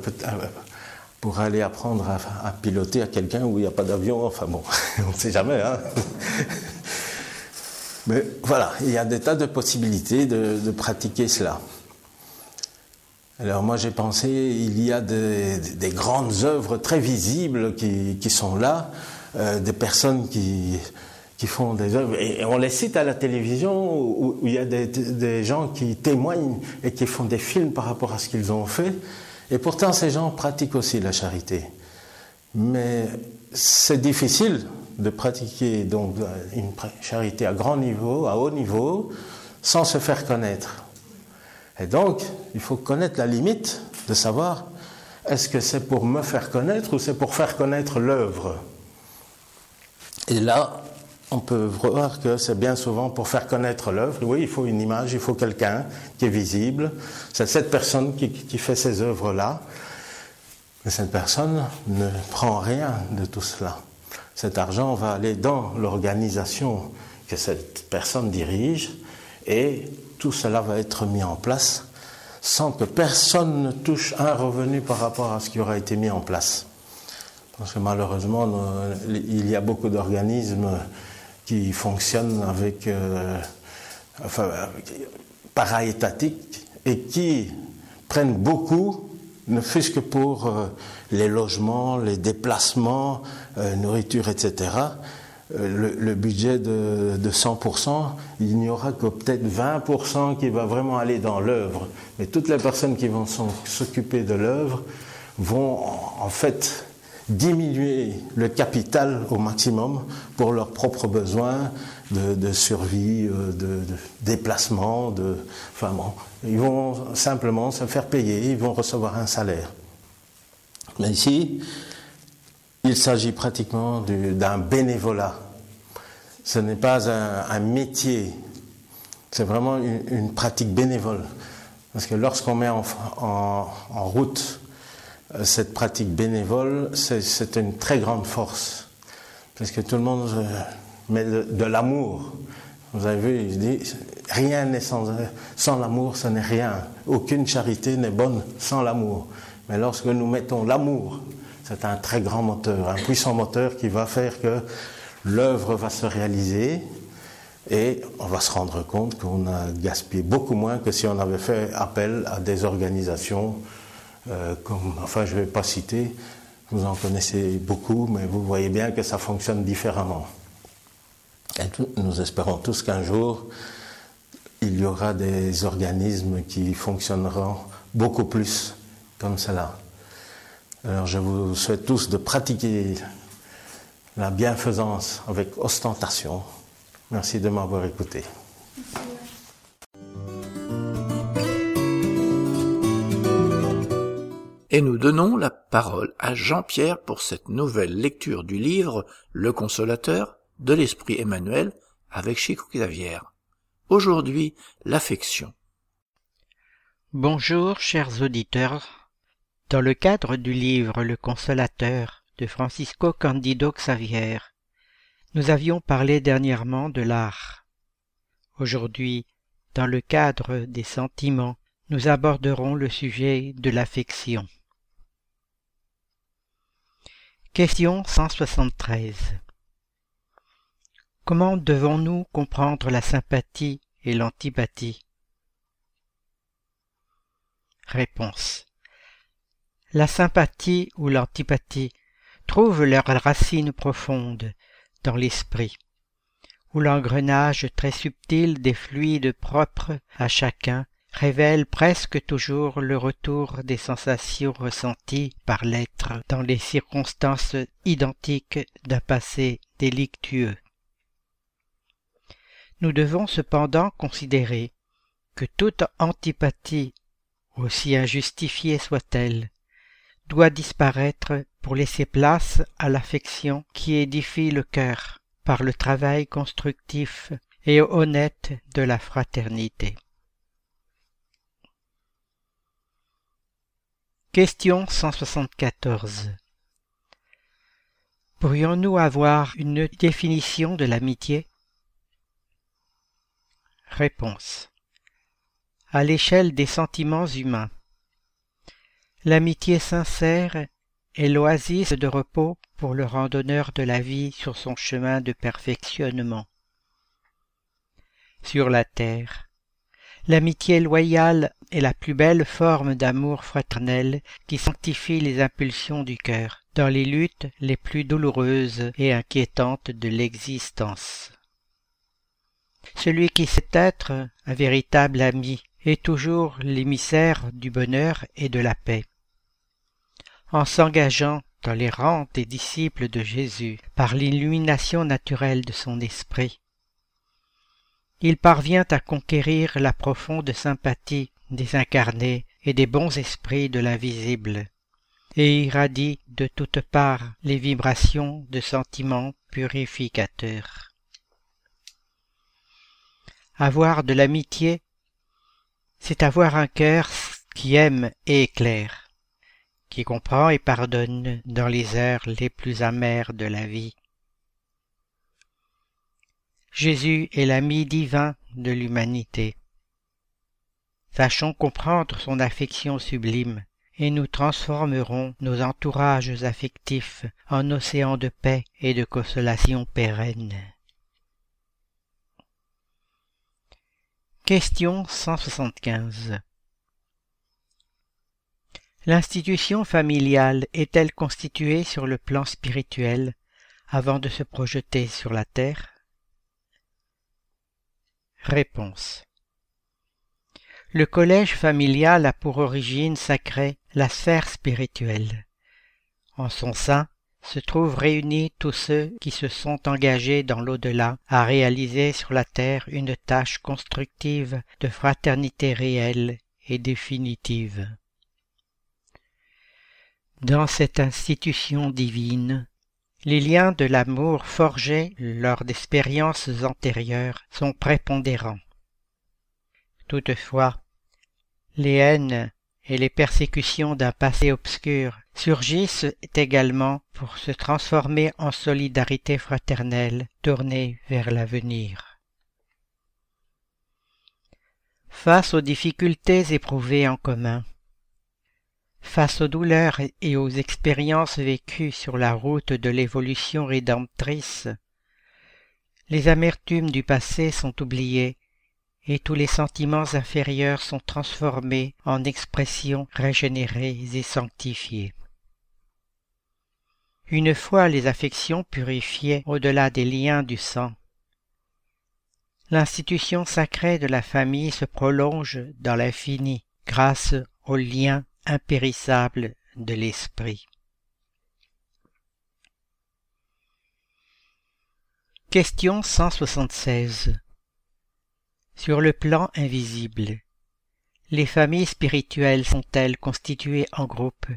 pour aller apprendre à, piloter à quelqu'un où il n'y a pas d'avion. Enfin bon, on ne sait jamais. Hein Mais voilà, il y a des tas de possibilités de, pratiquer cela. Alors moi j'ai pensé, il y a des, grandes œuvres très visibles qui, sont là, euh, des personnes qui, qui font des œuvres, et on les cite à la télévision, où, où il y a des, des, gens qui témoignent et qui font des films par rapport à ce qu'ils ont fait, et pourtant, ces gens pratiquent aussi la charité. Mais c'est difficile de pratiquer donc une charité à grand niveau, à haut niveau, sans se faire connaître. Et donc, il faut connaître la limite de savoir est-ce que c'est pour me faire connaître ou c'est pour faire connaître l'œuvre? Et là, on peut voir que c'est bien souvent pour faire connaître l'œuvre. Oui, il faut une image, il faut quelqu'un qui est visible. C'est cette personne qui, fait ces œuvres-là. Mais cette personne ne prend rien de tout cela. Cet argent va aller dans l'organisation que cette personne dirige et tout cela va être mis en place sans que personne ne touche un revenu par rapport à ce qui aura été mis en place. Parce que malheureusement, il y a beaucoup d'organismes qui fonctionnent avec, euh, enfin, para-étatiques et qui prennent beaucoup, ne fût-ce que pour euh, les logements, les déplacements, euh, nourriture, etc. Euh, le, budget de, de 100%, il n'y aura que peut-être 20% qui va vraiment aller dans l'œuvre. Mais toutes les personnes qui vont s'occuper de l'œuvre vont en fait diminuer le capital au maximum pour leurs propres besoins de, survie, euh, de, déplacement, de, enfin bon, ils vont simplement se faire payer, ils vont recevoir un salaire. Mais ici, il s'agit pratiquement d'un bénévolat. Ce n'est pas un, métier, c'est vraiment une, pratique bénévole. Parce que lorsqu'on met en, route cette pratique bénévole, c'est une très grande force. Parce que tout le monde euh, met de, l'amour. Vous avez vu, il dit, rien n'est sans, sans l'amour, ce n'est rien. Aucune charité n'est bonne sans l'amour. Mais lorsque nous mettons l'amour c'est un très grand moteur, un puissant moteur qui va faire que l'œuvre va se réaliser et on va se rendre compte qu'on a gaspillé beaucoup moins que si on avait fait appel à des organisations euh, enfin je ne vais pas citer, vous en connaissez beaucoup, mais vous voyez bien que ça fonctionne différemment. Et nous espérons tous qu'un jour, il y aura des organismes qui fonctionneront beaucoup plus comme cela. Alors je vous souhaite tous de pratiquer la bienfaisance avec ostentation. Merci de m'avoir écouté. Et nous donnons la parole à Jean-Pierre pour cette nouvelle lecture du livre Le Consolateur de l'Esprit Emmanuel avec Chico Xavier. Aujourd'hui, l'affection. Bonjour, chers auditeurs. Dans le cadre du livre Le Consolateur de Francisco Candido Xavier, nous avions parlé dernièrement de l'art. Aujourd'hui, dans le cadre des sentiments, nous aborderons le sujet de l'affection. Question 173 Comment devons-nous comprendre la sympathie et l'antipathie? Réponse. La sympathie ou l'antipathie trouvent leurs racines profondes dans l'esprit, où l'engrenage très subtil des fluides propres à chacun révèle presque toujours le retour des sensations ressenties par l'être dans les circonstances identiques d'un passé délictueux. Nous devons cependant considérer que toute antipathie, aussi injustifiée soit-elle, doit disparaître pour laisser place à l'affection qui édifie le cœur par le travail constructif et honnête de la fraternité. Question 174 Pourrions-nous avoir une définition de l'amitié? Réponse. À l'échelle des sentiments humains, L'amitié sincère est l'oasis de repos pour le randonneur de la vie sur son chemin de perfectionnement. Sur la terre, l'amitié loyale est la plus belle forme d'amour fraternel qui sanctifie les impulsions du cœur dans les luttes les plus douloureuses et inquiétantes de l'existence. Celui qui sait être un véritable ami est toujours l'émissaire du bonheur et de la paix en s'engageant dans les rangs des disciples de Jésus par l'illumination naturelle de son esprit. Il parvient à conquérir la profonde sympathie des incarnés et des bons esprits de l'invisible, et irradie de toutes parts les vibrations de sentiments purificateurs. Avoir de l'amitié, c'est avoir un cœur qui aime et éclaire qui comprend et pardonne dans les heures les plus amères de la vie. Jésus est l'ami divin de l'humanité. Sachons comprendre son affection sublime, et nous transformerons nos entourages affectifs en océans de paix et de consolation pérenne. Question 175 L'institution familiale est-elle constituée sur le plan spirituel avant de se projeter sur la terre? Réponse le collège familial a pour origine sacrée la sphère spirituelle. En son sein se trouvent réunis tous ceux qui se sont engagés dans l'au-delà à réaliser sur la terre une tâche constructive de fraternité réelle et définitive. Dans cette institution divine, les liens de l'amour forgés lors d'expériences antérieures sont prépondérants. Toutefois, les haines et les persécutions d'un passé obscur surgissent également pour se transformer en solidarité fraternelle tournée vers l'avenir. Face aux difficultés éprouvées en commun, face aux douleurs et aux expériences vécues sur la route de l'évolution rédemptrice, les amertumes du passé sont oubliées et tous les sentiments inférieurs sont transformés en expressions régénérées et sanctifiées. Une fois les affections purifiées au-delà des liens du sang, l'institution sacrée de la famille se prolonge dans l'infini grâce aux liens impérissables de l'esprit. Question 176 sur le plan invisible, les familles spirituelles sont-elles constituées en groupes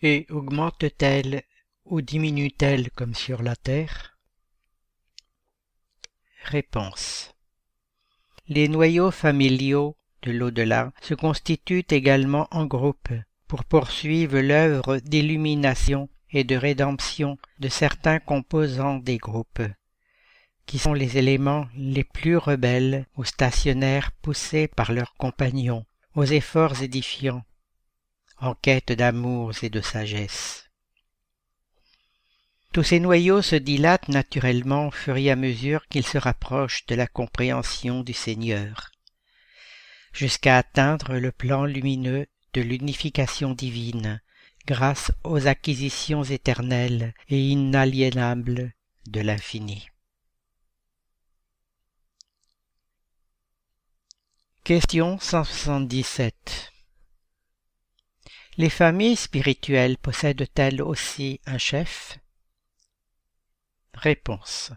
et augmentent-elles ou diminuent-elles comme sur la terre? Réponse. Les noyaux familiaux de l'au-delà se constituent également en groupes pour poursuivre l'œuvre d'illumination et de rédemption de certains composants des groupes qui sont les éléments les plus rebelles ou stationnaires poussés par leurs compagnons aux efforts édifiants, en quête d'amour et de sagesse. Tous ces noyaux se dilatent naturellement au fur et à mesure qu'ils se rapprochent de la compréhension du Seigneur, jusqu'à atteindre le plan lumineux de l'unification divine, grâce aux acquisitions éternelles et inaliénables de l'infini. Question 177 Les familles spirituelles possèdent-elles aussi un chef? Réponse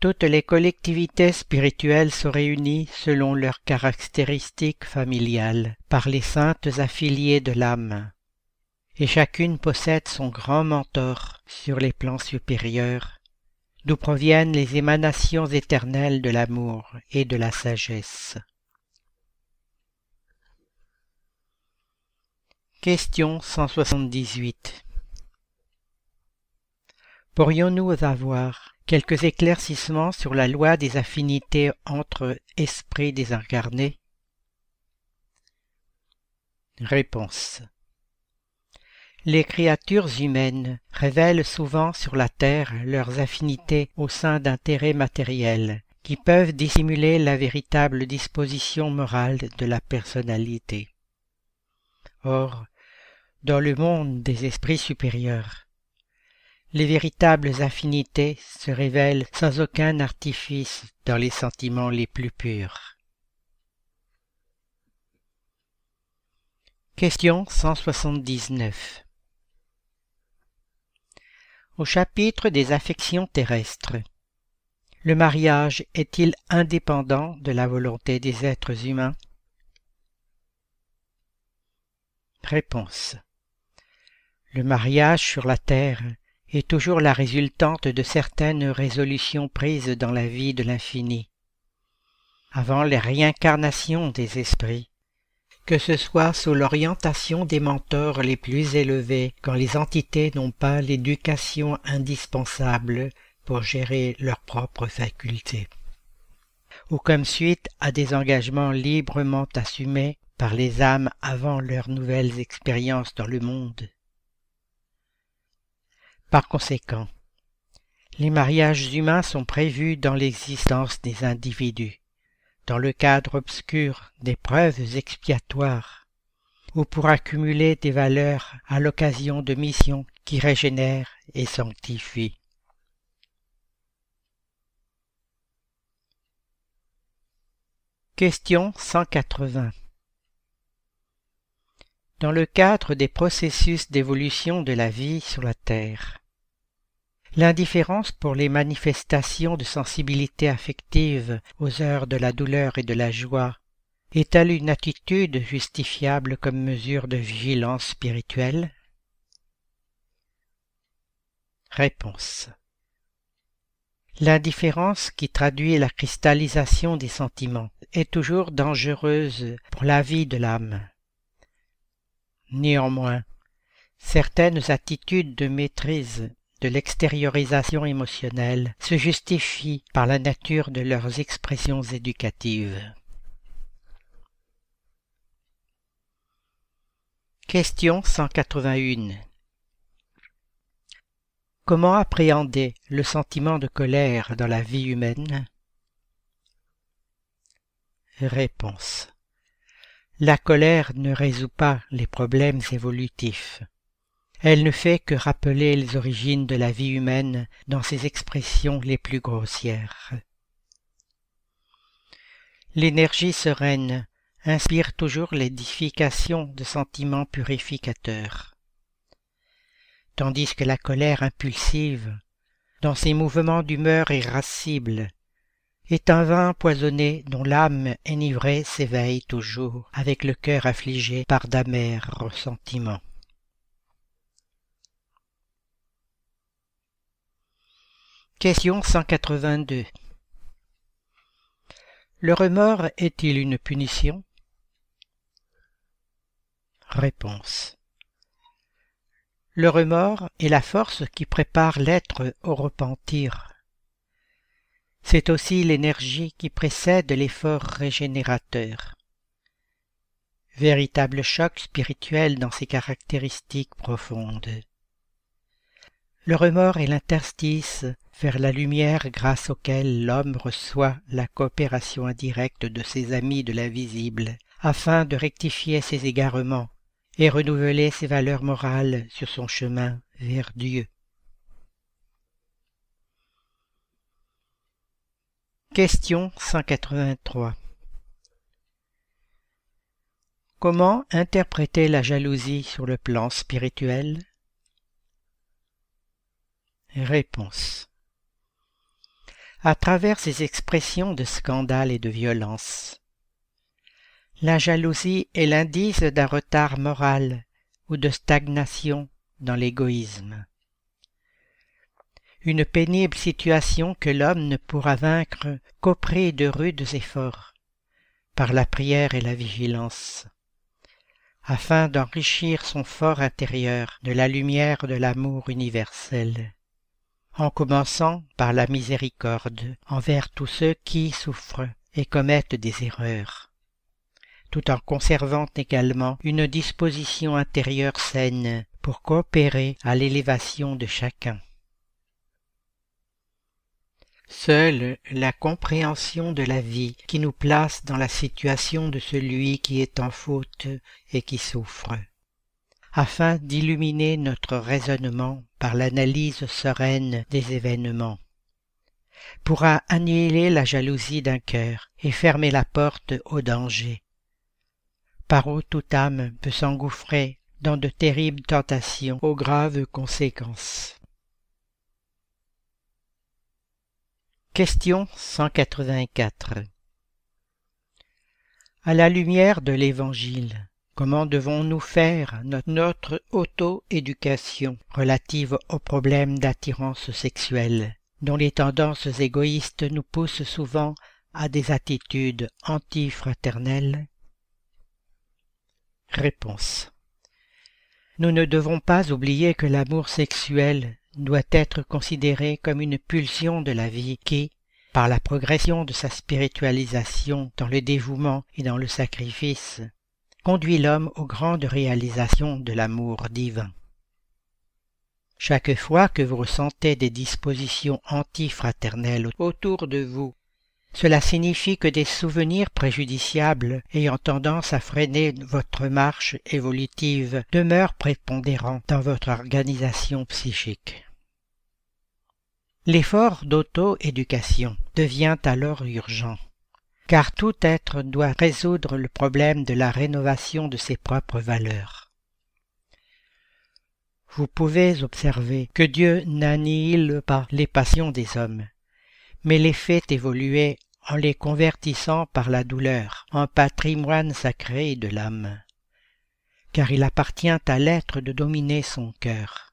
Toutes les collectivités spirituelles sont réunies selon leurs caractéristiques familiales par les saintes affiliées de l'âme, et chacune possède son grand mentor sur les plans supérieurs, d'où proviennent les émanations éternelles de l'amour et de la sagesse. Question 178 Pourrions-nous avoir quelques éclaircissements sur la loi des affinités entre esprits désincarnés Réponse Les créatures humaines révèlent souvent sur la terre leurs affinités au sein d'intérêts matériels qui peuvent dissimuler la véritable disposition morale de la personnalité. Or, dans le monde des esprits supérieurs, les véritables affinités se révèlent sans aucun artifice dans les sentiments les plus purs. Question 179 Au chapitre des affections terrestres, le mariage est-il indépendant de la volonté des êtres humains? Réponse. Le mariage sur la terre est toujours la résultante de certaines résolutions prises dans la vie de l'infini, avant les réincarnations des esprits, que ce soit sous l'orientation des mentors les plus élevés, quand les entités n'ont pas l'éducation indispensable pour gérer leurs propres facultés, ou comme suite à des engagements librement assumés par les âmes avant leurs nouvelles expériences dans le monde. Par conséquent, les mariages humains sont prévus dans l'existence des individus, dans le cadre obscur des preuves expiatoires, ou pour accumuler des valeurs à l'occasion de missions qui régénèrent et sanctifient. Question 180 Dans le cadre des processus d'évolution de la vie sur la Terre, L'indifférence pour les manifestations de sensibilité affective aux heures de la douleur et de la joie est-elle une attitude justifiable comme mesure de vigilance spirituelle? Réponse. L'indifférence qui traduit la cristallisation des sentiments est toujours dangereuse pour la vie de l'âme. Néanmoins, certaines attitudes de maîtrise de l'extériorisation émotionnelle se justifient par la nature de leurs expressions éducatives. Question 181 Comment appréhender le sentiment de colère dans la vie humaine? Réponse La colère ne résout pas les problèmes évolutifs. Elle ne fait que rappeler les origines de la vie humaine dans ses expressions les plus grossières. L'énergie sereine inspire toujours l'édification de sentiments purificateurs, tandis que la colère impulsive, dans ses mouvements d'humeur irascible, est un vin empoisonné dont l'âme enivrée s'éveille toujours avec le cœur affligé par d'amers ressentiments. Question 182 Le remords est-il une punition? Réponse Le remords est la force qui prépare l'être au repentir. C'est aussi l'énergie qui précède l'effort régénérateur. Véritable choc spirituel dans ses caractéristiques profondes. Le remords est l'interstice vers la lumière grâce auquel l'homme reçoit la coopération indirecte de ses amis de l'invisible, afin de rectifier ses égarements et renouveler ses valeurs morales sur son chemin vers Dieu. Question 183 Comment interpréter la jalousie sur le plan spirituel? Réponse à travers ces expressions de scandale et de violence. La jalousie est l'indice d'un retard moral ou de stagnation dans l'égoïsme. Une pénible situation que l'homme ne pourra vaincre qu'auprès de rudes efforts, par la prière et la vigilance, afin d'enrichir son fort intérieur de la lumière de l'amour universel. En commençant par la miséricorde envers tous ceux qui souffrent et commettent des erreurs, tout en conservant également une disposition intérieure saine pour coopérer à l'élévation de chacun. Seule la compréhension de la vie qui nous place dans la situation de celui qui est en faute et qui souffre. Afin d'illuminer notre raisonnement par l'analyse sereine des événements, pourra annihiler la jalousie d'un cœur et fermer la porte au danger, par où toute âme peut s'engouffrer dans de terribles tentations aux graves conséquences. Question 184 À la lumière de l'Évangile, Comment devons-nous faire notre auto-éducation relative aux problèmes d'attirance sexuelle, dont les tendances égoïstes nous poussent souvent à des attitudes antifraternelles? Réponse. Nous ne devons pas oublier que l'amour sexuel doit être considéré comme une pulsion de la vie qui, par la progression de sa spiritualisation dans le dévouement et dans le sacrifice, conduit l'homme aux grandes réalisations de l'amour divin. Chaque fois que vous ressentez des dispositions antifraternelles autour de vous, cela signifie que des souvenirs préjudiciables ayant tendance à freiner votre marche évolutive demeurent prépondérants dans votre organisation psychique. L'effort d'auto-éducation devient alors urgent, car tout être doit résoudre le problème de la rénovation de ses propres valeurs. Vous pouvez observer que Dieu n'annihile pas les passions des hommes, mais les fait évoluer en les convertissant par la douleur en patrimoine sacré de l'âme, car il appartient à l'être de dominer son cœur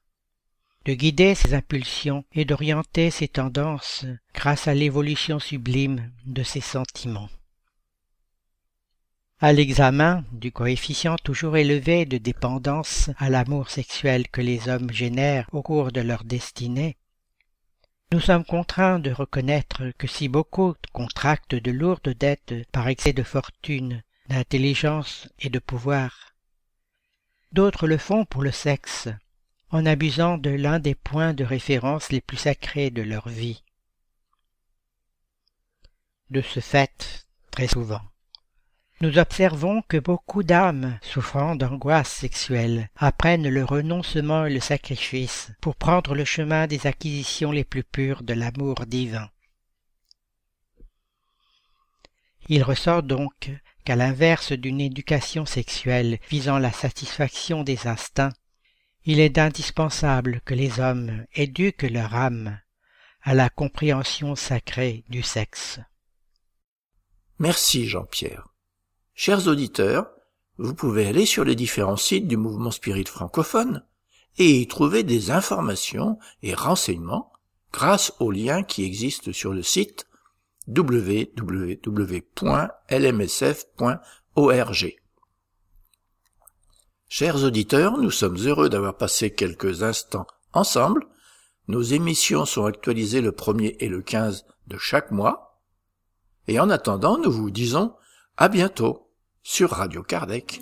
de guider ses impulsions et d'orienter ses tendances grâce à l'évolution sublime de ses sentiments. À l'examen du coefficient toujours élevé de dépendance à l'amour sexuel que les hommes génèrent au cours de leur destinée, nous sommes contraints de reconnaître que si beaucoup contractent de lourdes dettes par excès de fortune, d'intelligence et de pouvoir, d'autres le font pour le sexe, en abusant de l'un des points de référence les plus sacrés de leur vie. De ce fait, très souvent, nous observons que beaucoup d'âmes souffrant d'angoisse sexuelle apprennent le renoncement et le sacrifice pour prendre le chemin des acquisitions les plus pures de l'amour divin. Il ressort donc qu'à l'inverse d'une éducation sexuelle visant la satisfaction des instincts, il est indispensable que les hommes éduquent leur âme à la compréhension sacrée du sexe. Merci Jean-Pierre. Chers auditeurs, vous pouvez aller sur les différents sites du mouvement spirit francophone et y trouver des informations et renseignements grâce aux liens qui existent sur le site www.lmsf.org. Chers auditeurs, nous sommes heureux d'avoir passé quelques instants ensemble. Nos émissions sont actualisées le 1er et le 15 de chaque mois. Et en attendant, nous vous disons à bientôt sur Radio Kardec.